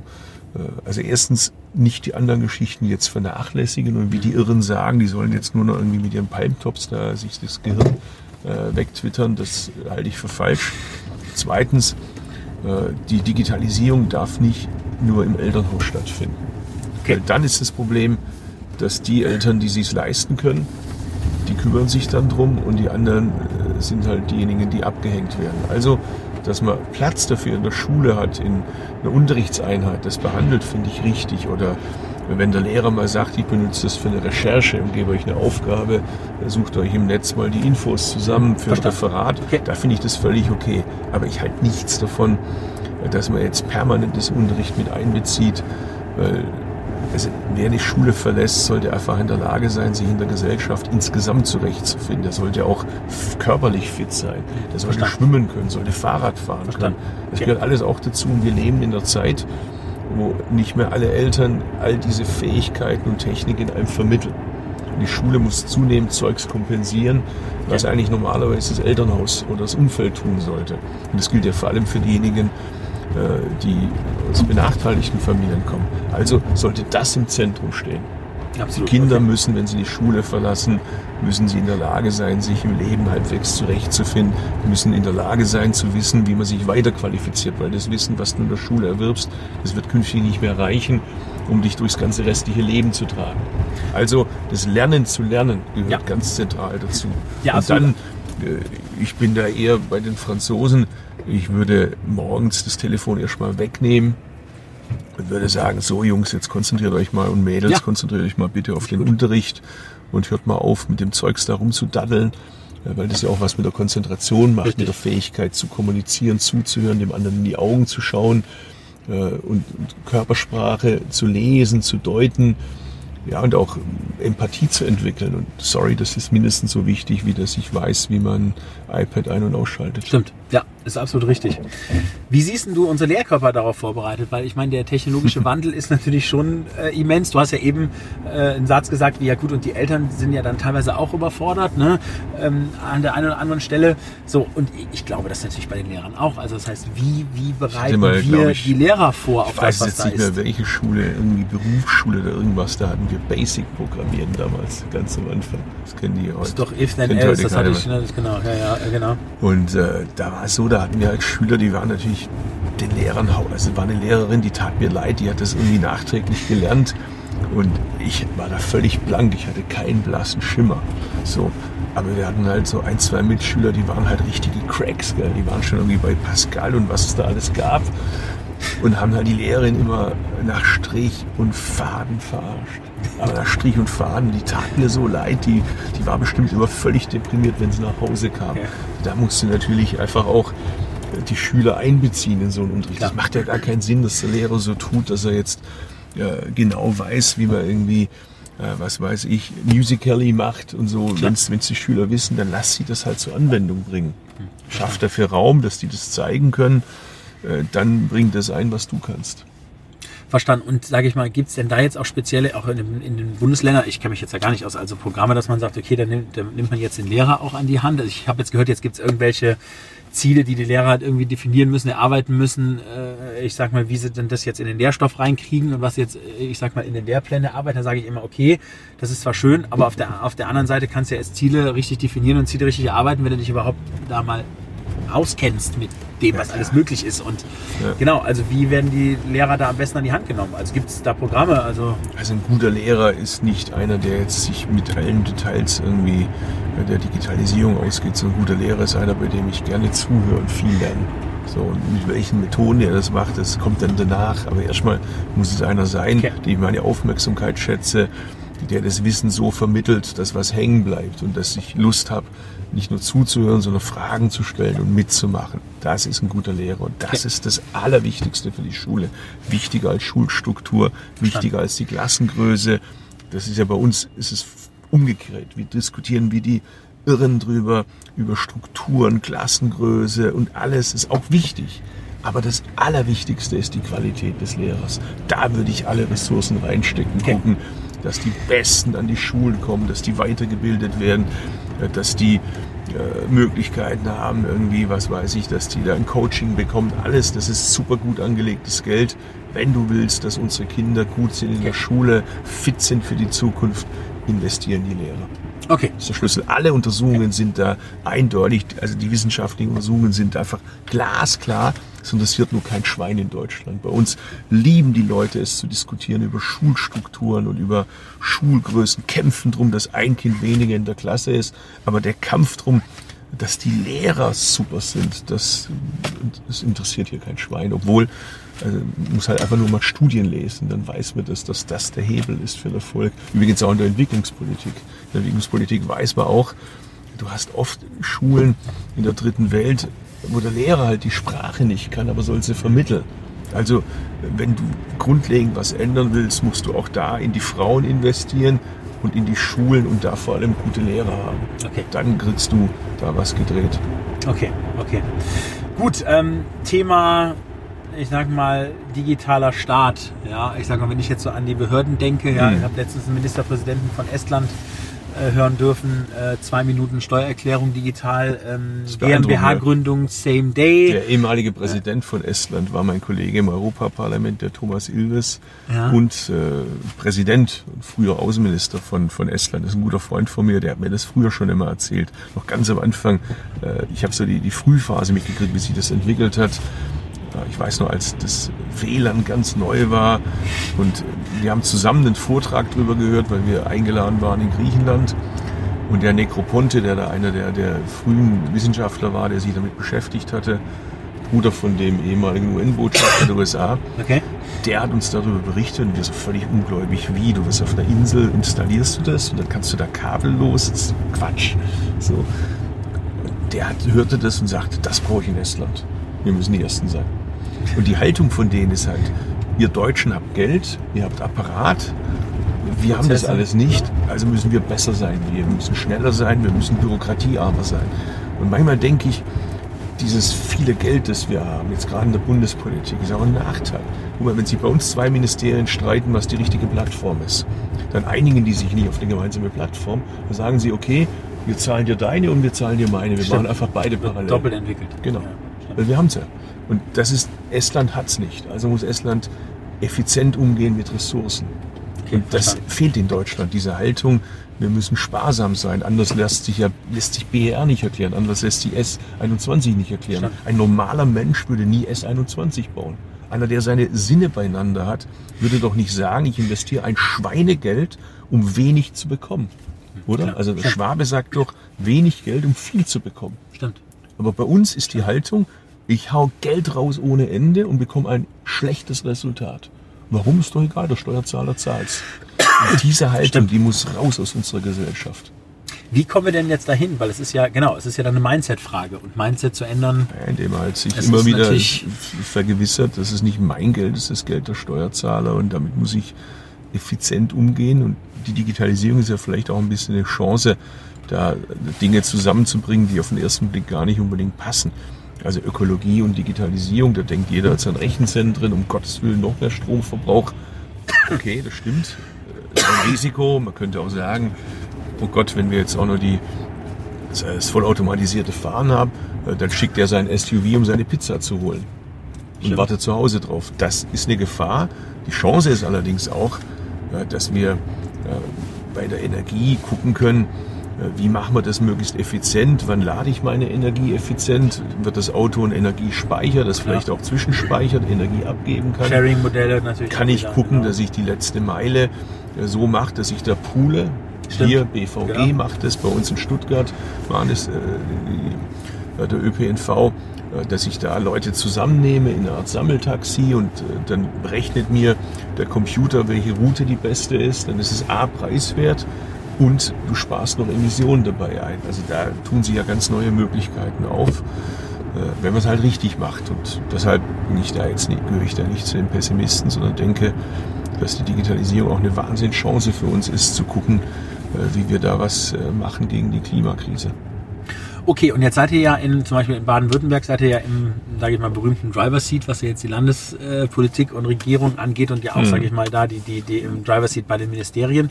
Äh, also erstens nicht die anderen Geschichten jetzt vernachlässigen und wie die Irren sagen, die sollen jetzt nur noch irgendwie mit ihren Palmtops da sich das Gehirn äh, wegtwittern, das halte ich für falsch. Zweitens, äh, die Digitalisierung darf nicht nur im Elternhaus stattfinden. Okay. Weil dann ist das Problem, dass die Eltern, die sich leisten können, die kümmern sich dann drum und die anderen äh, sind halt diejenigen, die abgehängt werden. Also, dass man Platz dafür in der Schule hat, in einer Unterrichtseinheit, das behandelt, finde ich richtig. Oder wenn der Lehrer mal sagt, ich benutze das für eine Recherche und gebe euch eine Aufgabe, sucht euch im Netz mal die Infos zusammen für ein Referat, okay. da finde ich das völlig okay. Aber ich halte nichts davon, dass man jetzt permanentes Unterricht mit einbezieht, weil also, wer die Schule verlässt, sollte einfach in der Lage sein, sich in der Gesellschaft insgesamt zurechtzufinden. Der sollte auch körperlich fit sein. Der sollte Verstand. schwimmen können, sollte Fahrrad fahren Verstand. können. Das gehört alles auch dazu. Und wir leben in der Zeit, wo nicht mehr alle Eltern all diese Fähigkeiten und Techniken einem vermitteln. Und die Schule muss zunehmend Zeugs kompensieren, was eigentlich normalerweise das Elternhaus oder das Umfeld tun sollte. Und das gilt ja vor allem für diejenigen, die aus benachteiligten Familien kommen. Also sollte das im Zentrum stehen. Absolut. Die Kinder okay. müssen, wenn sie die Schule verlassen, müssen sie in der Lage sein, sich im Leben halbwegs zurechtzufinden, müssen in der Lage sein zu wissen, wie man sich weiterqualifiziert, weil das Wissen, was du in der Schule erwirbst, das wird künftig nicht mehr reichen, um dich durchs ganze restliche Leben zu tragen. Also das Lernen zu lernen gehört ja. ganz zentral dazu. Ja, Und dann, äh, ich bin da eher bei den Franzosen, ich würde morgens das Telefon erstmal wegnehmen und würde sagen, so Jungs, jetzt konzentriert euch mal und Mädels, ja. konzentriert euch mal bitte auf den Unterricht und hört mal auf, mit dem Zeugs da rumzudaddeln, weil das ja auch was mit der Konzentration macht, Richtig. mit der Fähigkeit zu kommunizieren, zuzuhören, dem anderen in die Augen zu schauen äh, und, und Körpersprache zu lesen, zu deuten ja, und auch Empathie zu entwickeln. Und sorry, das ist mindestens so wichtig, wie dass ich weiß, wie man iPad ein- und ausschaltet. Stimmt, ja, ist absolut richtig. Wie siehst du unser Lehrkörper darauf vorbereitet? Weil ich meine, der technologische Wandel ist natürlich schon äh, immens. Du hast ja eben äh, einen Satz gesagt, wie ja gut, und die Eltern sind ja dann teilweise auch überfordert, ne? Ähm, an der einen oder anderen Stelle. So, und ich glaube, das natürlich bei den Lehrern auch. Also das heißt, wie, wie bereiten mal, wir ich, die Lehrer vor auf das, was jetzt da nicht ist? mehr, welche Schule, irgendwie Berufsschule oder irgendwas, da hatten wir Basic programmieren damals, ganz am Anfang. Das kennen die heute. Das ist doch if then else, das hatte ich, ne, genau, ja, ja, genau. Und äh, da war es so, da hatten wir als Schüler, die waren natürlich den Lehrern, also war eine Lehrerin, die tat mir leid, die hat das irgendwie nachträglich gelernt. Und ich war da völlig blank, ich hatte keinen blassen Schimmer. So. Aber wir hatten halt so ein, zwei Mitschüler, die waren halt richtige Cracks, gell? die waren schon irgendwie bei Pascal und was es da alles gab. Und haben halt die Lehrerin immer nach Strich und Faden verarscht. Aber nach Strich und Faden, die tat mir so leid, die, die war bestimmt immer völlig deprimiert, wenn sie nach Hause kam. Ja. Da musste natürlich einfach auch die Schüler einbeziehen in so einen Unterricht. Das macht ja gar keinen Sinn, dass der Lehrer so tut, dass er jetzt äh, genau weiß, wie man irgendwie, äh, was weiß ich, Musically macht und so. Wenn es die Schüler wissen, dann lass sie das halt zur Anwendung bringen. Schaff dafür Raum, dass die das zeigen können. Äh, dann bringt das ein, was du kannst. Verstanden. Und sage ich mal, gibt es denn da jetzt auch spezielle, auch in, den, in den Bundesländern, ich kenne mich jetzt ja gar nicht aus, also Programme, dass man sagt, okay, dann nimmt, dann nimmt man jetzt den Lehrer auch an die Hand. Also ich habe jetzt gehört, jetzt gibt es irgendwelche Ziele, die die Lehrer halt irgendwie definieren müssen, erarbeiten müssen. Äh, ich sag mal, wie sie denn das jetzt in den Lehrstoff reinkriegen und was jetzt, äh, ich sag mal, in den Lehrpläne arbeiten, da sage ich immer, okay, das ist zwar schön, aber auf der, auf der anderen Seite kannst du ja erst Ziele richtig definieren und Ziele richtig erarbeiten, wenn du dich überhaupt da mal auskennst mit dem, was alles möglich ist. Und ja. genau, also wie werden die Lehrer da am besten an die Hand genommen? Also gibt es da Programme? Also, also ein guter Lehrer ist nicht einer, der jetzt sich mit allen Details irgendwie der Digitalisierung ausgeht. So ein guter Lehrer ist einer, bei dem ich gerne zuhöre und viel lerne. So, und mit welchen Methoden er das macht, das kommt dann danach. Aber erstmal muss es einer sein, okay. dem ich meine Aufmerksamkeit schätze, der das Wissen so vermittelt, dass was hängen bleibt und dass ich Lust habe, nicht nur zuzuhören, sondern Fragen zu stellen und mitzumachen. Das ist ein guter Lehrer und das ist das Allerwichtigste für die Schule. Wichtiger als Schulstruktur, wichtiger als die Klassengröße. Das ist ja bei uns, ist es umgekehrt. Wir diskutieren wie die Irren drüber, über Strukturen, Klassengröße und alles ist auch wichtig. Aber das Allerwichtigste ist die Qualität des Lehrers. Da würde ich alle Ressourcen reinstecken, gucken, dass die Besten an die Schulen kommen, dass die weitergebildet werden, dass die äh, Möglichkeiten haben, irgendwie, was weiß ich, dass die da ein Coaching bekommen. Alles, das ist super gut angelegtes Geld. Wenn du willst, dass unsere Kinder gut sind in der Schule, fit sind für die Zukunft, investieren die Lehrer. Okay. Das ist der Schlüssel. Alle Untersuchungen sind da eindeutig, also die wissenschaftlichen Untersuchungen sind einfach glasklar. Es interessiert nur kein Schwein in Deutschland. Bei uns lieben die Leute es zu diskutieren über Schulstrukturen und über Schulgrößen, kämpfen drum, dass ein Kind weniger in der Klasse ist. Aber der Kampf drum, dass die Lehrer super sind, das, das interessiert hier kein Schwein. Obwohl, also, muss halt einfach nur mal Studien lesen, dann weiß man, dass, dass das der Hebel ist für den Erfolg. Übrigens auch in der Entwicklungspolitik. In der Entwicklungspolitik weiß man auch, du hast oft Schulen in der dritten Welt, wo der Lehrer halt die Sprache nicht kann, aber soll sie vermitteln. Also wenn du grundlegend was ändern willst, musst du auch da in die Frauen investieren und in die Schulen und da vor allem gute Lehrer haben. Okay. Dann kriegst du da was gedreht. Okay, okay. Gut, ähm, Thema, ich sag mal, digitaler Staat. Ja, ich sag mal, wenn ich jetzt so an die Behörden denke, ja, hm. ich habe letztens einen Ministerpräsidenten von Estland hören dürfen. Äh, zwei Minuten Steuererklärung digital, ähm, GmbH-Gründung Same Day. Der ehemalige Präsident von Estland war mein Kollege im Europaparlament, der Thomas Ilves, ja. und äh, Präsident und früher Außenminister von, von Estland. Das ist ein guter Freund von mir, der hat mir das früher schon immer erzählt. Noch ganz am Anfang. Äh, ich habe so die, die Frühphase mitgekriegt, wie sich das entwickelt hat. Ich weiß noch, als das WLAN ganz neu war und wir haben zusammen einen Vortrag darüber gehört, weil wir eingeladen waren in Griechenland. Und der Necroponte, der da einer der, der frühen Wissenschaftler war, der sich damit beschäftigt hatte, Bruder von dem ehemaligen UN-Botschafter der USA, okay. der hat uns darüber berichtet und wir so völlig ungläubig, wie, du bist auf einer Insel, installierst du das und dann kannst du da kabellos, das ist Quatsch. So. Der hat, hörte das und sagte, das brauche ich in Estland. Wir müssen die Ersten sein. Und die Haltung von denen ist halt, ihr Deutschen habt Geld, ihr habt Apparat, wir haben das alles nicht, also müssen wir besser sein. Wir müssen schneller sein, wir müssen bürokratiearmer sein. Und manchmal denke ich, dieses viele Geld, das wir haben, jetzt gerade in der Bundespolitik, ist auch ein Nachteil. Guck mal, wenn sich bei uns zwei Ministerien streiten, was die richtige Plattform ist, dann einigen die sich nicht auf eine gemeinsame Plattform. Dann sagen sie, okay, wir zahlen dir deine und wir zahlen dir meine. Wir Stimmt. machen einfach beide parallel. Doppelt entwickelt. Genau. Ja, Weil wir haben ja. Und das ist, Estland hat es nicht. Also muss Estland effizient umgehen mit Ressourcen. Und das fehlt in Deutschland, diese Haltung, wir müssen sparsam sein. Anders lässt sich ja lässt sich BER nicht erklären, anders lässt sich S21 nicht erklären. Ein normaler Mensch würde nie S21 bauen. Einer, der seine Sinne beieinander hat, würde doch nicht sagen, ich investiere ein Schweinegeld, um wenig zu bekommen. Oder? Also der Schwabe sagt doch, wenig Geld, um viel zu bekommen. Stimmt. Aber bei uns ist die Haltung, ich hau Geld raus ohne Ende und bekomme ein schlechtes Resultat. Warum ist doch egal, der Steuerzahler zahlt. Und diese Haltung, die muss raus aus unserer Gesellschaft. Wie kommen wir denn jetzt dahin? Weil es ist ja, genau, es ist ja dann eine Mindset-Frage. Und Mindset zu ändern. Ja, indem man halt sich immer wieder vergewissert, das ist nicht mein Geld, das ist das Geld der Steuerzahler und damit muss ich effizient umgehen. Und die Digitalisierung ist ja vielleicht auch ein bisschen eine Chance, da Dinge zusammenzubringen, die auf den ersten Blick gar nicht unbedingt passen. Also Ökologie und Digitalisierung, da denkt jeder jetzt an Rechenzentren, um Gottes Willen noch mehr Stromverbrauch. Okay, das stimmt. Das ist ein Risiko. Man könnte auch sagen, oh Gott, wenn wir jetzt auch noch die, das vollautomatisierte Fahren haben, äh, dann schickt er sein SUV, um seine Pizza zu holen. Und stimmt. wartet zu Hause drauf. Das ist eine Gefahr. Die Chance ist allerdings auch, äh, dass wir äh, bei der Energie gucken können, äh, wie machen wir das möglichst effizient? Wann lade ich meine Energie effizient? Wird das Auto ein Energiespeicher, das vielleicht ja. auch zwischenspeichert, Energie abgeben kann? Sharing-Modelle natürlich. Kann ich gucken, genau. dass ich die letzte Meile äh, so mache, dass ich da poole? Stimmt. Hier, BVG genau. macht es, bei uns in Stuttgart waren es äh, die, der ÖPNV, äh, dass ich da Leute zusammennehme in einer Art Sammeltaxi und äh, dann berechnet mir der Computer, welche Route die beste ist. Dann ist es A, preiswert und du sparst noch Emissionen dabei ein. Also da tun sie ja ganz neue Möglichkeiten auf, äh, wenn man es halt richtig macht. Und deshalb bin ich da jetzt nicht, gehöre ich da nicht zu den Pessimisten, sondern denke, dass die Digitalisierung auch eine Wahnsinnschance für uns ist, zu gucken, äh, wie wir da was äh, machen gegen die Klimakrise. Okay, und jetzt seid ihr ja in, zum Beispiel in Baden-Württemberg, seid ihr ja im, sage ich mal, berühmten Driver Seat, was ja jetzt die Landespolitik und Regierung angeht und ja auch, hm. sage ich mal, da die, die, die im Driver Seat bei den Ministerien.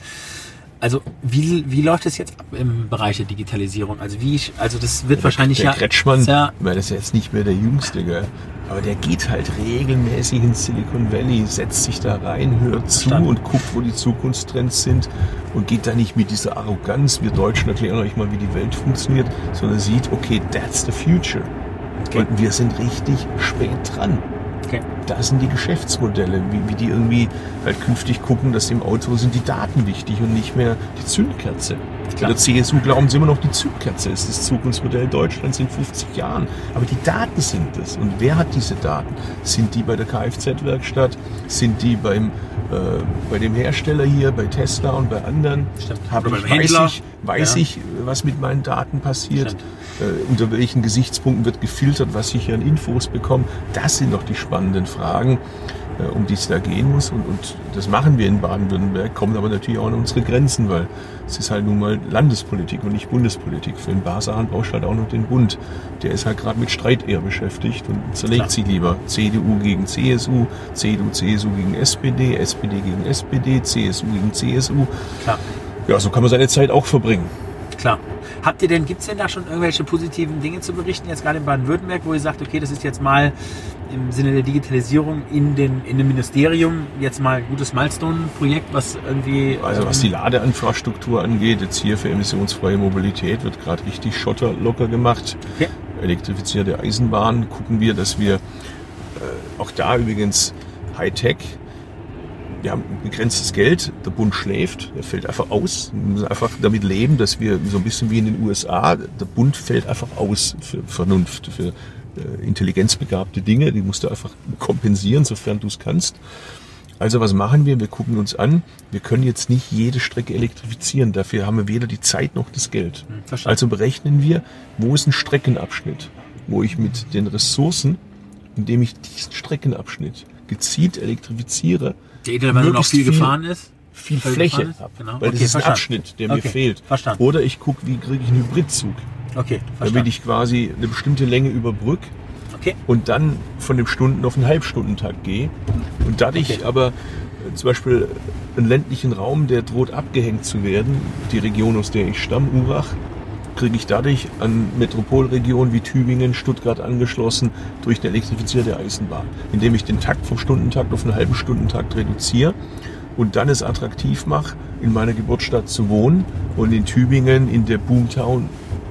Also wie, wie läuft es jetzt ab im Bereich der Digitalisierung? Also wie ich, also das wird ja, wahrscheinlich der ja. Kretschmann, ja, weil das ist jetzt nicht mehr der Jüngste, gell? aber der geht halt regelmäßig ins Silicon Valley, setzt sich da rein, hört zu Stand. und guckt, wo die Zukunftstrends sind und geht da nicht mit dieser Arroganz, wir Deutschen erklären euch mal, wie die Welt funktioniert, sondern sieht, okay, that's the future. Okay. Und wir sind richtig spät dran. Okay. Da sind die Geschäftsmodelle, wie, wie die irgendwie halt künftig gucken, dass im Auto sind die Daten wichtig und nicht mehr die Zündkerze. Klar. Bei der CSU glauben sie immer noch, die Zündkerze ist das Zukunftsmodell Deutschlands in 50 Jahren. Aber die Daten sind es. Und wer hat diese Daten? Sind die bei der Kfz-Werkstatt? Sind die beim, äh, bei dem Hersteller hier, bei Tesla und bei anderen? Hab ich, weiß ich, weiß ja. ich, was mit meinen Daten passiert? Äh, unter welchen Gesichtspunkten wird gefiltert, was ich hier an Infos bekomme? Das sind doch die spannenden Fragen. Äh, um die es da gehen muss. Und, und das machen wir in Baden-Württemberg, kommen aber natürlich auch an unsere Grenzen, weil es ist halt nun mal Landespolitik und nicht Bundespolitik. Für den Basahan brauchst du halt auch noch den Bund. Der ist halt gerade mit Streit eher beschäftigt und zerlegt Klar. sie lieber. CDU gegen CSU, CDU, CSU gegen SPD, SPD gegen SPD, CSU gegen CSU. Klar. Ja, so kann man seine Zeit auch verbringen. Klar. Habt ihr denn, gibt es denn da schon irgendwelche positiven Dinge zu berichten, jetzt gerade in Baden-Württemberg, wo ihr sagt, okay, das ist jetzt mal im Sinne der Digitalisierung in, den, in dem Ministerium jetzt mal ein gutes Milestone-Projekt, was irgendwie. Also was die ähm, Ladeinfrastruktur angeht, jetzt hier für emissionsfreie Mobilität wird gerade richtig Schotter locker gemacht. Okay. Elektrifizierte Eisenbahn gucken wir, dass wir äh, auch da übrigens Hightech wir haben begrenztes Geld, der Bund schläft, er fällt einfach aus. Wir müssen einfach damit leben, dass wir so ein bisschen wie in den USA, der Bund fällt einfach aus für Vernunft, für äh, intelligenzbegabte Dinge, die musst du einfach kompensieren, sofern du es kannst. Also was machen wir? Wir gucken uns an. Wir können jetzt nicht jede Strecke elektrifizieren. Dafür haben wir weder die Zeit noch das Geld. Hm, verstanden. Also berechnen wir, wo ist ein Streckenabschnitt, wo ich mit den Ressourcen, indem ich diesen Streckenabschnitt gezielt elektrifiziere, der Internet noch viel, viel gefahren ist? Viel Fläche habe. Genau. Weil okay, das ist verstanden. ein Abschnitt, der okay, mir fehlt. Verstanden. Oder ich gucke, wie kriege ich einen Hybridzug. Okay, verstanden. Damit ich quasi eine bestimmte Länge überbrücke okay. und dann von dem Stunden- auf einen Halbstundentakt gehe. Und dadurch okay. aber äh, zum Beispiel einen ländlichen Raum, der droht abgehängt zu werden, die Region, aus der ich stamme, Urach, kriege ich dadurch an Metropolregionen wie Tübingen, Stuttgart angeschlossen durch eine elektrifizierte Eisenbahn, indem ich den Takt vom Stundentakt auf einen halben Stundentakt reduziere und dann es attraktiv mache, in meiner Geburtsstadt zu wohnen und in Tübingen in der Boomtown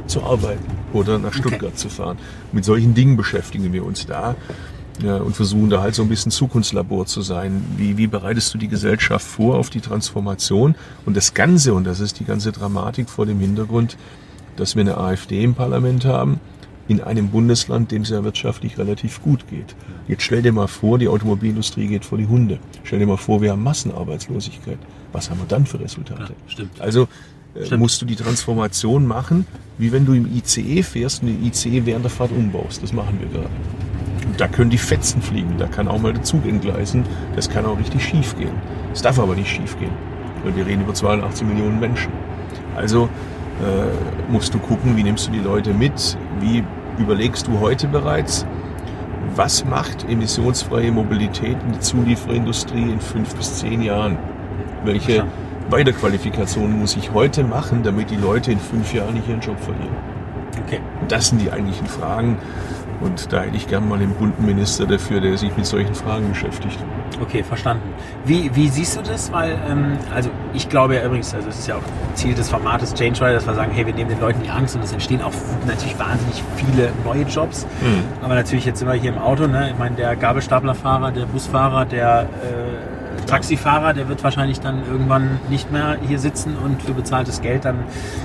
zu arbeiten oder nach Stuttgart okay. zu fahren. Mit solchen Dingen beschäftigen wir uns da ja, und versuchen da halt so ein bisschen Zukunftslabor zu sein. Wie, wie bereitest du die Gesellschaft vor auf die Transformation? Und das Ganze, und das ist die ganze Dramatik vor dem Hintergrund, dass wir eine AfD im Parlament haben, in einem Bundesland, dem es ja wirtschaftlich relativ gut geht. Jetzt stell dir mal vor, die Automobilindustrie geht vor die Hunde. Stell dir mal vor, wir haben Massenarbeitslosigkeit. Was haben wir dann für Resultate? Ja, stimmt. Also äh, musst du die Transformation machen, wie wenn du im ICE fährst und den ICE während der Fahrt umbaust. Das machen wir gerade. Und da können die Fetzen fliegen, da kann auch mal der Zug entgleisen, das kann auch richtig schief gehen. Es darf aber nicht schief gehen, weil wir reden über 82 Millionen Menschen. Also äh, musst du gucken, wie nimmst du die Leute mit, wie überlegst du heute bereits, was macht emissionsfreie Mobilität in der Zulieferindustrie in fünf bis zehn Jahren? Welche Weiterqualifikationen muss ich heute machen, damit die Leute in fünf Jahren nicht ihren Job verlieren? Okay. Das sind die eigentlichen Fragen. Und da hätte ich gern mal einen bunten Minister dafür, der sich mit solchen Fragen beschäftigt. Okay, verstanden. Wie, wie siehst du das? Weil, ähm, also ich glaube ja übrigens, also es ist ja auch Ziel des Formates Change Rider, dass wir sagen, hey, wir nehmen den Leuten die Angst und es entstehen auch natürlich wahnsinnig viele neue Jobs. Mhm. Aber natürlich jetzt sind wir hier im Auto, ne? Ich meine, der Gabelstaplerfahrer, der Busfahrer, der äh, Taxifahrer, der wird wahrscheinlich dann irgendwann nicht mehr hier sitzen und für bezahltes Geld dann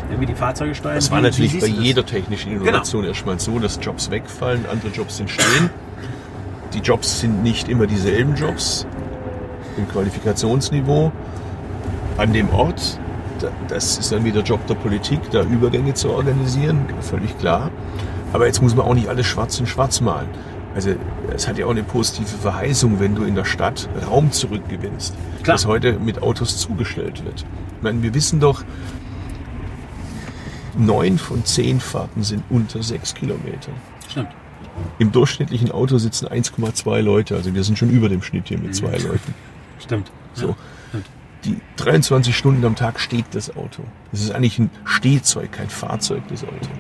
irgendwie die Fahrzeuge steuern. Das war natürlich bei jeder technischen genau. Innovation genau. erstmal so, dass Jobs wegfallen, andere Jobs entstehen. Die Jobs sind nicht immer dieselben Jobs im Qualifikationsniveau an dem Ort. Das ist dann wieder Job der Politik, da Übergänge zu organisieren, völlig klar. Aber jetzt muss man auch nicht alles schwarz in schwarz malen. Also es hat ja auch eine positive Verheißung, wenn du in der Stadt Raum zurückgewinnst, Klar. das heute mit Autos zugestellt wird. Ich meine, wir wissen doch, neun von zehn Fahrten sind unter sechs Kilometer. Stimmt. Im durchschnittlichen Auto sitzen 1,2 Leute, also wir sind schon über dem Schnitt hier mit zwei. Leuten. Stimmt. So. Ja, stimmt. Die 23 Stunden am Tag steht das Auto. Das ist eigentlich ein Stehzeug, kein Fahrzeug, das Auto.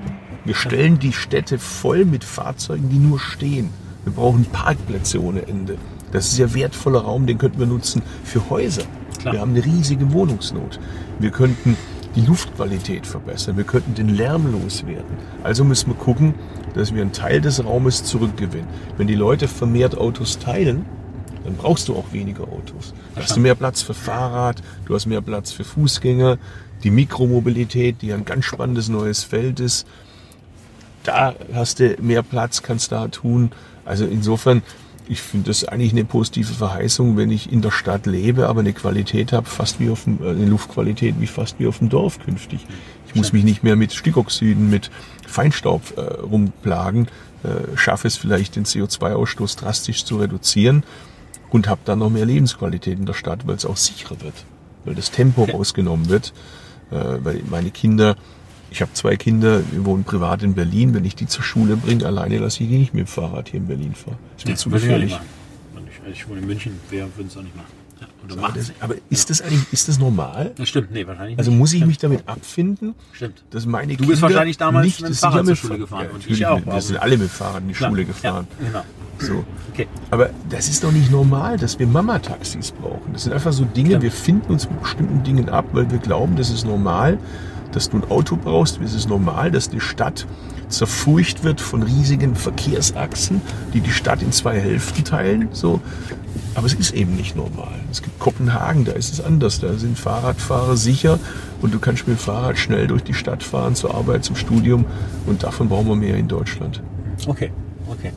Wir stellen die Städte voll mit Fahrzeugen, die nur stehen. Wir brauchen Parkplätze ohne Ende. Das ist ja wertvoller Raum, den könnten wir nutzen für Häuser. Klar. Wir haben eine riesige Wohnungsnot. Wir könnten die Luftqualität verbessern. Wir könnten den Lärm loswerden. Also müssen wir gucken, dass wir einen Teil des Raumes zurückgewinnen. Wenn die Leute vermehrt Autos teilen, dann brauchst du auch weniger Autos. Da hast du mehr Platz für Fahrrad, du hast mehr Platz für Fußgänger, die Mikromobilität, die ein ganz spannendes neues Feld ist. Da hast du mehr Platz, kannst da tun. Also insofern, ich finde das eigentlich eine positive Verheißung, wenn ich in der Stadt lebe, aber eine Qualität habe, fast wie auf dem, äh, eine Luftqualität wie fast wie auf dem Dorf künftig. Ich muss mich nicht mehr mit Stickoxiden, mit Feinstaub äh, rumplagen, äh, schaffe es vielleicht den CO2-Ausstoß drastisch zu reduzieren und habe dann noch mehr Lebensqualität in der Stadt, weil es auch sicherer wird, weil das Tempo rausgenommen wird, äh, weil meine Kinder ich habe zwei Kinder, wir wohnen privat in Berlin. Wenn ich die zur Schule bringe, alleine lasse ich die nicht mit dem Fahrrad hier in Berlin fahren. Das ist mir zu gefährlich. Ich, ich wohne in München, wer würde es auch nicht machen? Ja, oder das, aber ist das eigentlich, ist das normal? Das stimmt, nee, wahrscheinlich Also muss ich mich damit abfinden, stimmt. dass meine Du bist Kinder wahrscheinlich damals nicht mit dem Fahrrad zur Schule gefahren Ja, und ich auch, Wir aber- sind alle mit Fahrrad in die Klar, Schule ja, gefahren. genau. So. Okay. Aber das ist doch nicht normal, dass wir Mama-Taxis brauchen. Das sind einfach so Dinge, wir finden uns mit bestimmten Dingen ab, weil wir glauben, das ist normal, dass du ein Auto brauchst. Es ist normal, dass die Stadt zerfurcht wird von riesigen Verkehrsachsen, die die Stadt in zwei Hälften teilen. So. Aber es ist eben nicht normal. Es gibt Kopenhagen, da ist es anders. Da sind Fahrradfahrer sicher und du kannst mit dem Fahrrad schnell durch die Stadt fahren, zur Arbeit, zum Studium. Und davon brauchen wir mehr in Deutschland. Okay, okay.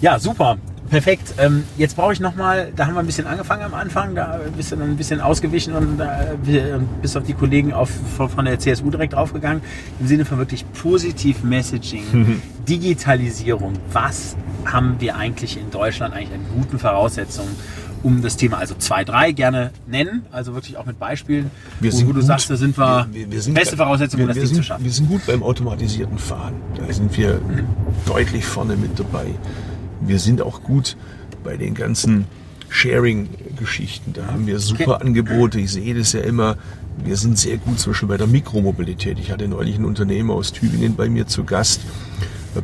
Ja, super. Perfekt. Ähm, jetzt brauche ich nochmal, da haben wir ein bisschen angefangen am Anfang, da bist du dann ein bisschen ausgewichen und äh, bist auf die Kollegen auf, von, von der CSU direkt draufgegangen. Im Sinne von wirklich positiv Messaging, Digitalisierung. Was haben wir eigentlich in Deutschland eigentlich an guten Voraussetzungen, um das Thema, also zwei, drei gerne nennen, also wirklich auch mit Beispielen, Wir sind wo du gut. sagst, da sind wir, Wir- wir sind beste Voraussetzungen, um das Ding sind, zu schaffen. Wir sind gut beim automatisierten Fahren. Da sind wir deutlich vorne mit dabei. Wir sind auch gut bei den ganzen Sharing-Geschichten. Da haben wir super Okay. Angebote. Ich sehe das ja immer. Wir sind sehr gut zum Beispiel bei der Mikromobilität. Ich hatte neulich einen Unternehmer aus Tübingen bei mir zu Gast.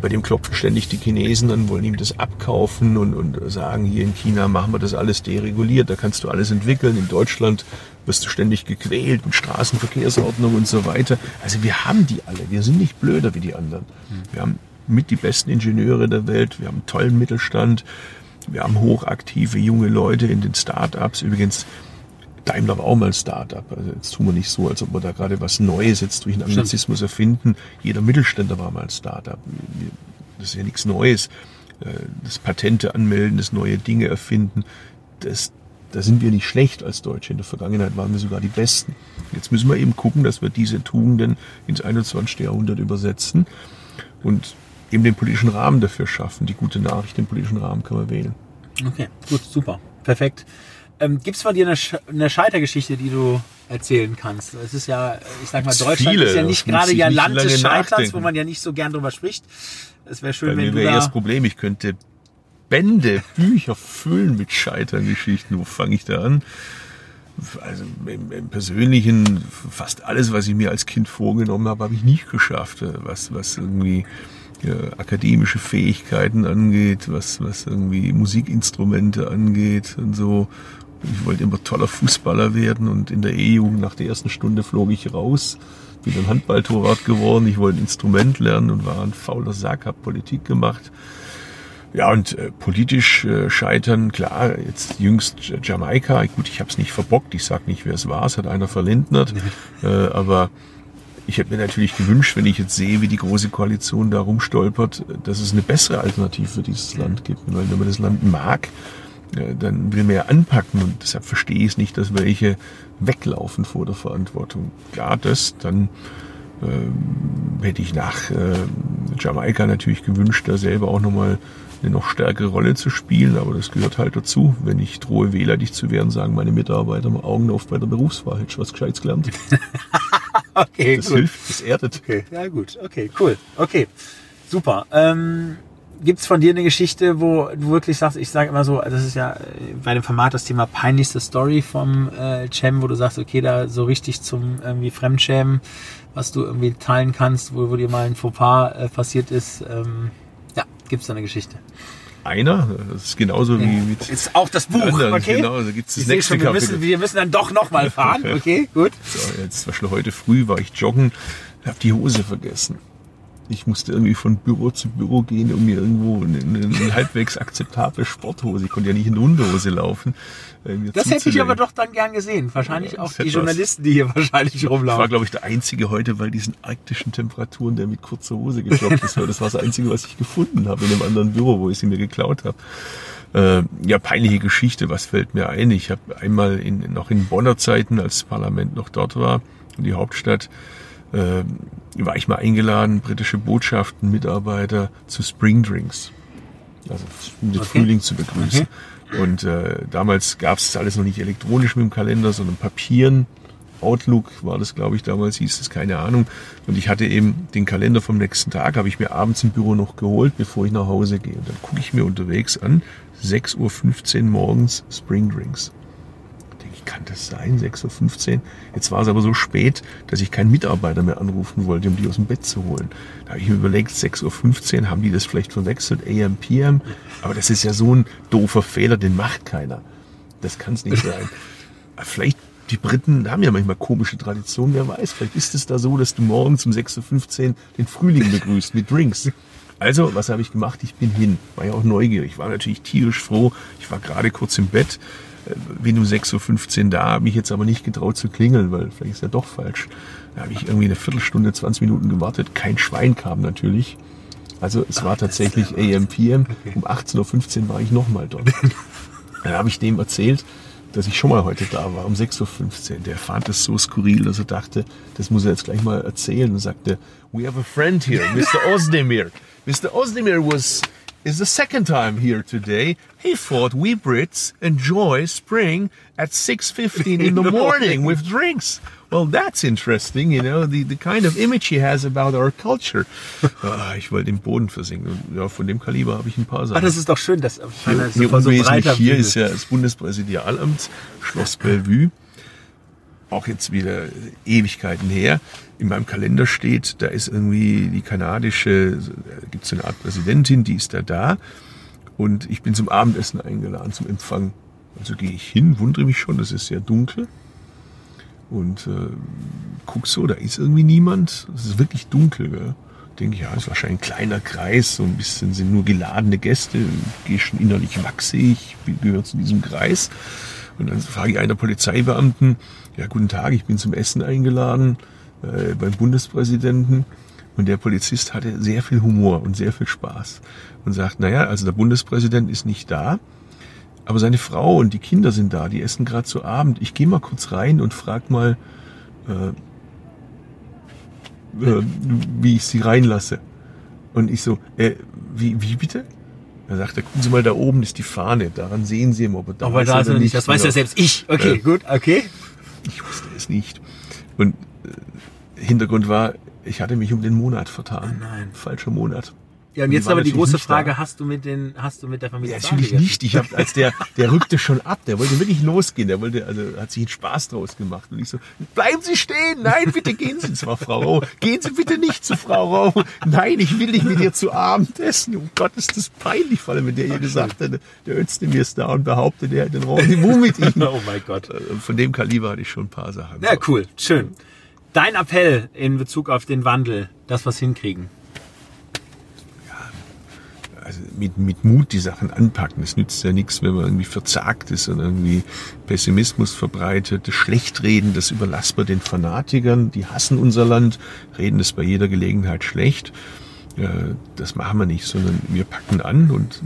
Bei dem klopfen ständig die Chinesen an, wollen ihm das abkaufen und, und sagen, hier in China machen wir das alles dereguliert, da kannst du alles entwickeln. In Deutschland wirst du ständig gequält mit Straßenverkehrsordnung und so weiter. Also wir haben die alle, wir sind nicht blöder wie die anderen. Wir haben mit die besten Ingenieure der Welt, wir haben einen tollen Mittelstand, wir haben hochaktive junge Leute in den Start-ups. Übrigens, Daimler war auch mal ein Start-up. Also jetzt tun wir nicht so, als ob wir da gerade was Neues jetzt durch den Anglizismus erfinden. Jeder Mittelständler war mal ein Start-up. Das ist ja nichts Neues. Äh, Das Patente anmelden, das neue Dinge erfinden, das, da sind wir nicht schlecht als Deutsche. In der Vergangenheit waren wir sogar die Besten. Jetzt müssen wir eben gucken, dass wir diese Tugenden ins 21. Jahrhundert übersetzen und eben den politischen Rahmen dafür schaffen. Die gute Nachricht, den politischen Rahmen kann man wählen. Okay, gut, super, perfekt. Ähm, Gibt es von dir eine, eine Scheitergeschichte, die du erzählen kannst? Es ist ja, ich sag mal, Gibt's Deutschland viele, ist ja da nicht gerade ja Land des Scheiterns, wo nachdenken. man ja nicht so gern drüber spricht. Es wäre schön, Bei wenn mir du wäre eher das da... Problem, ich könnte Bände, Bücher füllen mit Scheiterngeschichten. Wo fange ich da an? Also im, im Persönlichen, fast alles, was ich mir als Kind vorgenommen habe, habe ich nicht geschafft. Was, was irgendwie äh, akademische Fähigkeiten angeht, was, was irgendwie Musikinstrumente angeht und so. Ich wollte immer toller Fußballer werden und in der E-Jugend nach der ersten Stunde flog ich raus. Bin dann Handballtorwart geworden. Ich wollte ein Instrument lernen und war ein fauler Sack, habe Politik gemacht. Ja, und äh, politisch äh, scheitern, klar, jetzt jüngst Jamaika, gut, ich habe es nicht verbockt, ich sag nicht, wer es war, es hat einer verlindert, äh, aber ich hätte mir natürlich gewünscht, wenn ich jetzt sehe, wie die Große Koalition da rumstolpert, dass es eine bessere Alternative für dieses Land gibt. Weil wenn man das Land mag, äh, dann will man ja anpacken und deshalb verstehe ich es nicht, dass welche weglaufen vor der Verantwortung. Klar, das, dann ähm, hätte ich nach äh, Jamaika natürlich gewünscht, da selber auch nochmal eine noch stärkere Rolle zu spielen, aber das gehört halt dazu. Wenn ich drohe, wählerlich zu werden, sagen meine Mitarbeiter Augen auf bei der Berufswahl. Hättest du was Gescheites gelernt? Okay, Das gut. hilft, das erdet. Okay, ja gut, okay, cool, okay, super. Ähm, Gibt es von dir eine Geschichte, wo du wirklich sagst, ich sage immer so, das ist ja äh, bei dem Format das Thema peinlichste Story vom äh, Cem, wo du sagst, okay, da so richtig zum irgendwie Fremdschämen, was du irgendwie teilen kannst, wo, wo dir mal ein Fauxpas äh, passiert ist. Ähm, ja, gibt es da eine Geschichte? Einer, das ist genauso wie mit Ist auch das Buch, anderen, okay? Genau, da gibt's das ich sehe nächste schon, wir Kapitel. müssen, wir müssen dann doch nochmal fahren, okay, gut. So, jetzt zum Beispiel heute früh war ich joggen, habe die Hose vergessen. Ich musste irgendwie von Büro zu Büro gehen, um mir irgendwo eine, eine halbwegs akzeptable Sporthose. Ich konnte ja nicht in Unterhose laufen. Äh, das hätte ich aber doch dann gern gesehen. Wahrscheinlich ja, auch die Journalisten, was. die hier wahrscheinlich rumlaufen. Ich war, glaube ich, der Einzige heute, weil diesen arktischen Temperaturen, der mit kurzer Hose geklopft ist. Das war das Einzige, was ich gefunden habe in einem anderen Büro, wo ich sie mir geklaut habe. Äh, ja, peinliche Geschichte, was fällt mir ein? Ich habe einmal in, noch in Bonner Zeiten, als das Parlament noch dort war, die Hauptstadt, äh, war ich mal eingeladen, britische Botschaften, Mitarbeiter zu Spring Drinks. Also um den okay. Frühling zu begrüßen. Okay. Und äh, damals gab es alles noch nicht elektronisch mit dem Kalender, sondern Papieren. Outlook war das, glaube ich, damals hieß es, keine Ahnung. Und ich hatte eben den Kalender vom nächsten Tag, habe ich mir abends im Büro noch geholt, bevor ich nach Hause gehe. Und dann gucke ich mir unterwegs an, 6.15 Uhr morgens Spring Drinks. Ich, kann das sein? 6.15 Uhr? Jetzt war es aber so spät, dass ich keinen Mitarbeiter mehr anrufen wollte, um die aus dem Bett zu holen. Da habe ich mir überlegt, 6.15 Uhr, haben die das vielleicht verwechselt, AM, PM? Aber das ist ja so ein doofer Fehler, den macht keiner. Das kann es nicht sein. Vielleicht die Briten haben ja manchmal komische Traditionen, wer weiß, vielleicht ist es da so, dass du morgens um 6.15 Uhr den Frühling begrüßt mit Drinks. Also, was habe ich gemacht? Ich bin hin. War ja auch neugierig. War natürlich tierisch froh. Ich war gerade kurz im Bett. Bin um 6.15 Uhr da, habe mich jetzt aber nicht getraut zu klingeln, weil vielleicht ist ja doch falsch. Da habe ich irgendwie eine Viertelstunde, 20 Minuten gewartet. Kein Schwein kam natürlich. Also es war tatsächlich AM, PM. Um 18.15 Uhr war ich nochmal dort. Dann habe ich dem erzählt, dass ich schon mal heute da war, um 6.15 Uhr. Der fand das so skurril, dass er dachte, das muss er jetzt gleich mal erzählen und sagte, we have a friend here, Mr. Ozdemir. Mr. Ozdemir was is the second time here today. He thought we Brits enjoy spring at 6.15 in the morning with drinks. Well, that's interesting, you know, the, the kind of image he has about our culture. Ah, ich wollte den Boden versinken. Ja, von dem Kaliber habe ich ein paar Sachen. Ah, das ist doch schön, dass hier, hier so Hier ist ja das Bundespräsidialamt, Schloss Bellevue auch jetzt wieder Ewigkeiten her, in meinem Kalender steht, da ist irgendwie die kanadische, gibt es eine Art Präsidentin, die ist da da und ich bin zum Abendessen eingeladen, zum Empfang. Also gehe ich hin, wundere mich schon, das ist sehr dunkel und äh, guck so, da ist irgendwie niemand, es ist wirklich dunkel. Gell? Denke ich, ja, ist wahrscheinlich ein kleiner Kreis, so ein bisschen sind nur geladene Gäste, gehe schon innerlich wachse ich, gehöre zu diesem Kreis. Und dann frage ich einer Polizeibeamten, ja, guten Tag, ich bin zum Essen eingeladen äh, beim Bundespräsidenten. Und der Polizist hatte sehr viel Humor und sehr viel Spaß und sagt, naja, also der Bundespräsident ist nicht da, aber seine Frau und die Kinder sind da, die essen gerade zu Abend. Ich gehe mal kurz rein und frag mal, äh, äh, wie ich sie reinlasse. Und ich so, äh, wie, wie bitte? Er sagte, gucken Sie mal, da oben ist die Fahne, daran sehen Sie immer, ob er da Aber ist da oder nicht. Das weiß ja selbst ich. Okay, äh, gut, okay. Ich wusste es nicht. Und äh, Hintergrund war, ich hatte mich um den Monat vertan. Oh nein. Falscher Monat. Ja, und jetzt aber die große Frage, da. hast du mit den, hast du mit der Familie? Ja, natürlich nicht. Ich habe, als der, der rückte schon ab, der wollte wirklich losgehen, der wollte, also hat sich einen Spaß draus gemacht. Und ich so, bleiben Sie stehen, nein, bitte gehen Sie. zwar Frau Rau, gehen Sie bitte nicht zu Frau Rau. Nein, ich will nicht mit ihr zu Abend essen. Um Gott, ist das peinlich, vor allem, wenn der ihr gesagt hätte, der Özdemir ist da und behauptet, er hat den Rendezvous mit ihm. oh mein Gott. Äh, von dem Kaliber hatte ich schon ein paar Sachen. Ja, cool, schön. Dein Appell in Bezug auf den Wandel, das was hinkriegen also mit, mit Mut die Sachen anpacken. Es nützt ja nichts, wenn man irgendwie verzagt ist und irgendwie Pessimismus verbreitet, das Schlechtreden, das überlassen wir den Fanatikern, die hassen unser Land, reden das bei jeder Gelegenheit schlecht. Das machen wir nicht, sondern wir packen an und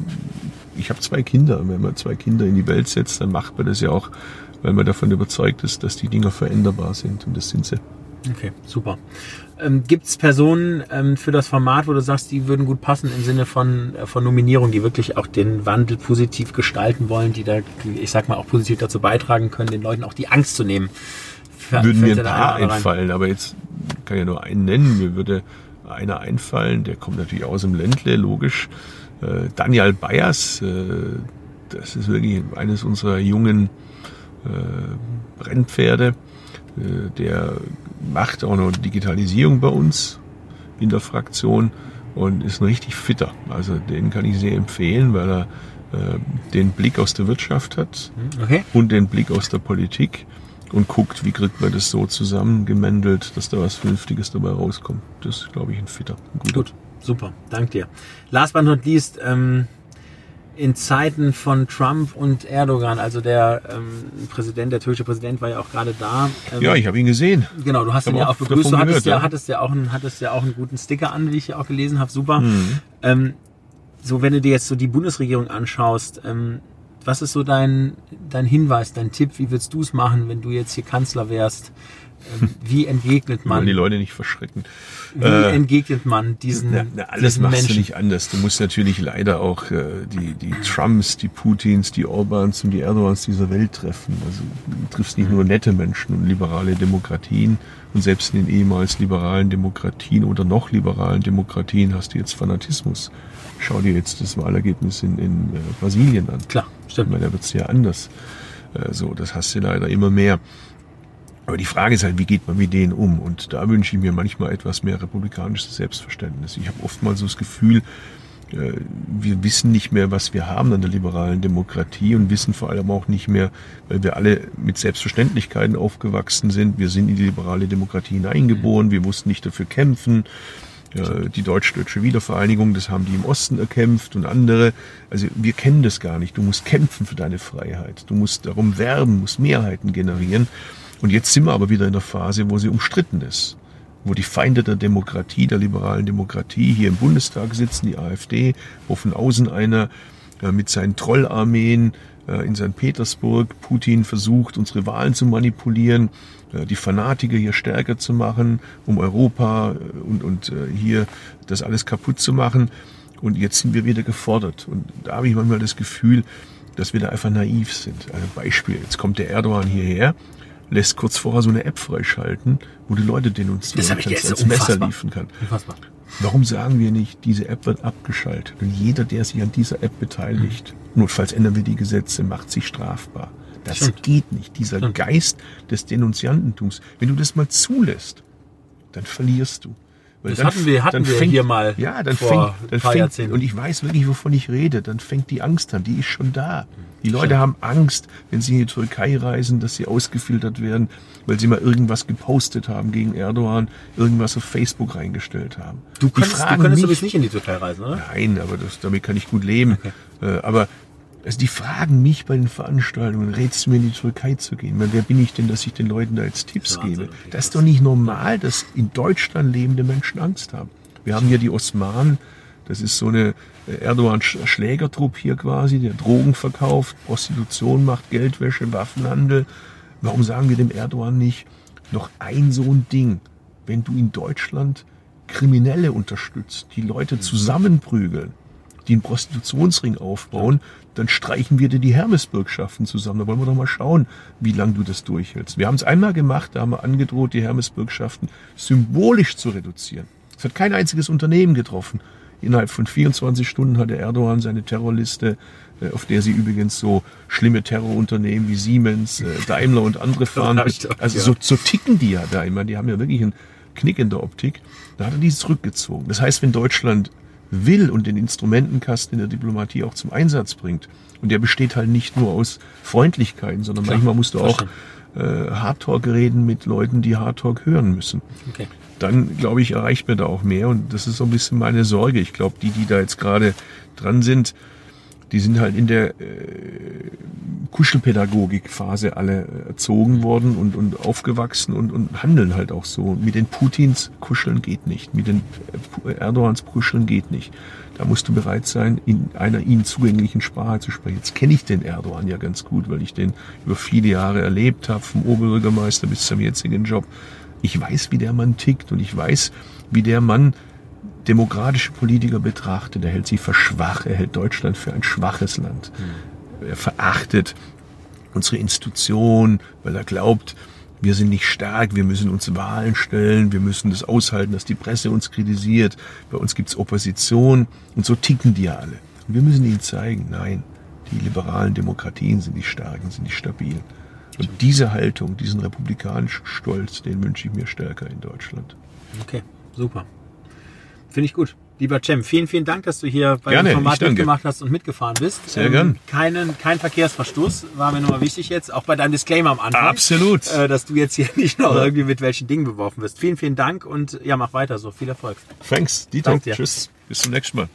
ich habe zwei Kinder. Wenn man zwei Kinder in die Welt setzt, dann macht man das ja auch, weil man davon überzeugt ist, dass die Dinger veränderbar sind und das sind sie. Okay, super. Ähm, Gibt es Personen ähm, für das Format, wo du sagst, die würden gut passen im Sinne von, äh, von Nominierung, die wirklich auch den Wandel positiv gestalten wollen, die da, ich sag mal, auch positiv dazu beitragen können, den Leuten auch die Angst zu nehmen? F Würden mir ein paar einfallen, aber jetzt kann ich ja nur einen nennen. Mir würde einer einfallen, der kommt natürlich aus dem Ländle, logisch. Äh, Daniel Bayers, äh, das ist wirklich eines unserer jungen äh, Brennpferde äh, der macht auch noch Digitalisierung bei uns in der Fraktion und ist ein richtig fitter. Also den kann ich sehr empfehlen, weil er äh, den Blick aus der Wirtschaft hat okay. und den Blick aus der Politik und guckt, wie kriegt man das so zusammengemändelt, dass da was Vernünftiges dabei rauskommt. Das ist, glaube ich, ein fitter. Ein Gut, super, danke dir. Last but not least, ähm, in Zeiten von Trump und Erdogan, also der ähm, Präsident, der türkische Präsident war ja auch gerade da. Ähm, ja, ich habe ihn gesehen. Genau, du hast ihn ja auch begrüßt. Du hattest, gehört, ja, ja. hattest ja auch einen, hattest ja auch einen guten Sticker an, wie ich ja auch gelesen habe. Super. Mhm. Ähm, so, wenn du dir jetzt so die Bundesregierung anschaust, ähm, was ist so dein, dein Hinweis, dein Tipp? Wie würdest du es machen, wenn du jetzt hier Kanzler wärst? Wie entgegnet man? die Leute nicht verschrecken. Wie äh, entgegnet man diesen, na, na, alles diesen machst Menschen? du nicht anders. Du musst natürlich leider auch äh, die, die Trumps, die Putins, die Orbans und die Erdogans dieser Welt treffen. Also du triffst nicht nur nette Menschen und liberale Demokratien und selbst in den ehemals liberalen Demokratien oder noch liberalen Demokratien hast du jetzt Fanatismus. Schau dir jetzt das Wahlergebnis in, in äh, Brasilien an. Klar, stimmt. Ich meine, da wird es ja anders. Äh, so, das hast du leider immer mehr. Aber die Frage ist halt, wie geht man mit denen um? Und da wünsche ich mir manchmal etwas mehr republikanisches Selbstverständnis. Ich habe oftmals so das Gefühl, äh, wir wissen nicht mehr, was wir haben an der liberalen Demokratie und wissen vor allem auch nicht mehr, weil wir alle mit Selbstverständlichkeiten aufgewachsen sind. Wir sind in die liberale Demokratie hineingeboren, wir mussten nicht dafür kämpfen. Die deutsch-deutsche Wiedervereinigung, das haben die im Osten erkämpft und andere. Also wir kennen das gar nicht. Du musst kämpfen für deine Freiheit. Du musst darum werben, musst Mehrheiten generieren. Und jetzt sind wir aber wieder in der Phase, wo sie umstritten ist. Wo die Feinde der Demokratie, der liberalen Demokratie hier im Bundestag sitzen, die AfD, wo von außen einer äh, mit seinen Trollarmeen äh, in St. Petersburg Putin versucht, unsere Wahlen zu manipulieren, äh, die Fanatiker hier stärker zu machen, um Europa und, und hier das alles kaputt zu machen. Und jetzt sind wir wieder gefordert. Und da habe ich manchmal das Gefühl, dass wir da einfach naiv sind. Ein Beispiel, jetzt kommt der Erdogan hierher lässt kurz vorher so eine App freischalten, wo die Leute denunzieren und ins Messer liefen kann. Unfassbar. Warum sagen wir nicht, diese App wird abgeschaltet und jeder, der sich an dieser App beteiligt, mhm. notfalls ändern wir die Gesetze, macht sich strafbar. Das Stimmt. geht nicht. Dieser Stimmt. Geist des Denunziantentums, wenn du das mal zulässt, dann verlierst du. Weil das dann, hatten wir, hatten wir fängt, hier mal. Ja, dann vor fängt, dann fängt, Jahrzehnten. und ich weiß wirklich, wovon ich rede, dann fängt die Angst an, die ist schon da. Die Leute Schön. haben Angst, wenn sie in die Türkei reisen, dass sie ausgefiltert werden, weil sie mal irgendwas gepostet haben gegen Erdogan, irgendwas auf Facebook reingestellt haben. Du könntest, du könntest mich, nicht in die Türkei reisen, oder? Nein, aber das, damit kann ich gut leben. Okay. Äh, aber also die fragen mich bei den Veranstaltungen, rätst du mir in die Türkei zu gehen? Meine, wer bin ich denn, dass ich den Leuten da jetzt Tipps Wahnsinn, gebe? Das ist doch nicht normal, dass in Deutschland lebende Menschen Angst haben. Wir haben hier die Osmanen, das ist so eine Erdogan-Schlägertrupp hier quasi, der Drogen verkauft, Prostitution macht, Geldwäsche, Waffenhandel. Warum sagen wir dem Erdogan nicht noch ein so ein Ding, wenn du in Deutschland Kriminelle unterstützt, die Leute mhm. zusammenprügeln, die einen Prostitutionsring aufbauen, dann streichen wir dir die Hermesbürgschaften zusammen. Da wollen wir doch mal schauen, wie lange du das durchhältst. Wir haben es einmal gemacht, da haben wir angedroht, die Hermesbürgschaften symbolisch zu reduzieren. Es hat kein einziges Unternehmen getroffen. Innerhalb von 24 Stunden hatte Erdogan seine Terrorliste, äh, auf der sie übrigens so schlimme Terrorunternehmen wie Siemens, äh, Daimler und andere fahren. Also so, so ticken die ja da immer. Die haben ja wirklich einen Knick in der Optik. Da hat er die zurückgezogen. Das heißt, wenn Deutschland will und den Instrumentenkasten in der Diplomatie auch zum Einsatz bringt, und der besteht halt nicht nur aus Freundlichkeiten, sondern Klar, manchmal musst du auch äh, Hardtalk reden mit Leuten, die Hardtalk hören müssen. Okay dann glaube ich, erreicht man da auch mehr. Und das ist so ein bisschen meine Sorge. Ich glaube, die, die da jetzt gerade dran sind, die sind halt in der äh, Kuschelpädagogik-Phase alle erzogen worden und, und aufgewachsen und, und handeln halt auch so. Mit den Putins kuscheln geht nicht, mit den äh, Erdogans kuscheln geht nicht. Da musst du bereit sein, in einer ihnen zugänglichen Sprache zu sprechen. Jetzt kenne ich den Erdogan ja ganz gut, weil ich den über viele Jahre erlebt habe, vom Oberbürgermeister bis zum jetzigen Job. Ich weiß, wie der Mann tickt und ich weiß, wie der Mann demokratische Politiker betrachtet. Er hält sie für schwach, er hält Deutschland für ein schwaches Land. Er verachtet unsere Institution, weil er glaubt, wir sind nicht stark, wir müssen uns Wahlen stellen, wir müssen das aushalten, dass die Presse uns kritisiert, bei uns gibt's Opposition und so ticken die ja alle. Und wir müssen ihnen zeigen, nein, die liberalen Demokratien sind die starken, sind die stabilen. Und diese Haltung, diesen republikanischen Stolz, den wünsche ich mir stärker in Deutschland. Okay, super. Finde ich gut. Lieber Cem, vielen, vielen Dank, dass du hier bei Gerne, dem Format mitgemacht hast und mitgefahren bist. Ähm, Sehr gern. Keinen, kein Verkehrsverstoß war mir nochmal wichtig jetzt, auch bei deinem Disclaimer am Anfang. Absolut. Äh, dass du jetzt hier nicht noch irgendwie mit welchen Dingen beworfen wirst. Vielen, vielen Dank und ja, mach weiter so. Viel Erfolg. Thanks, dir. Tschüss. Bis zum nächsten Mal.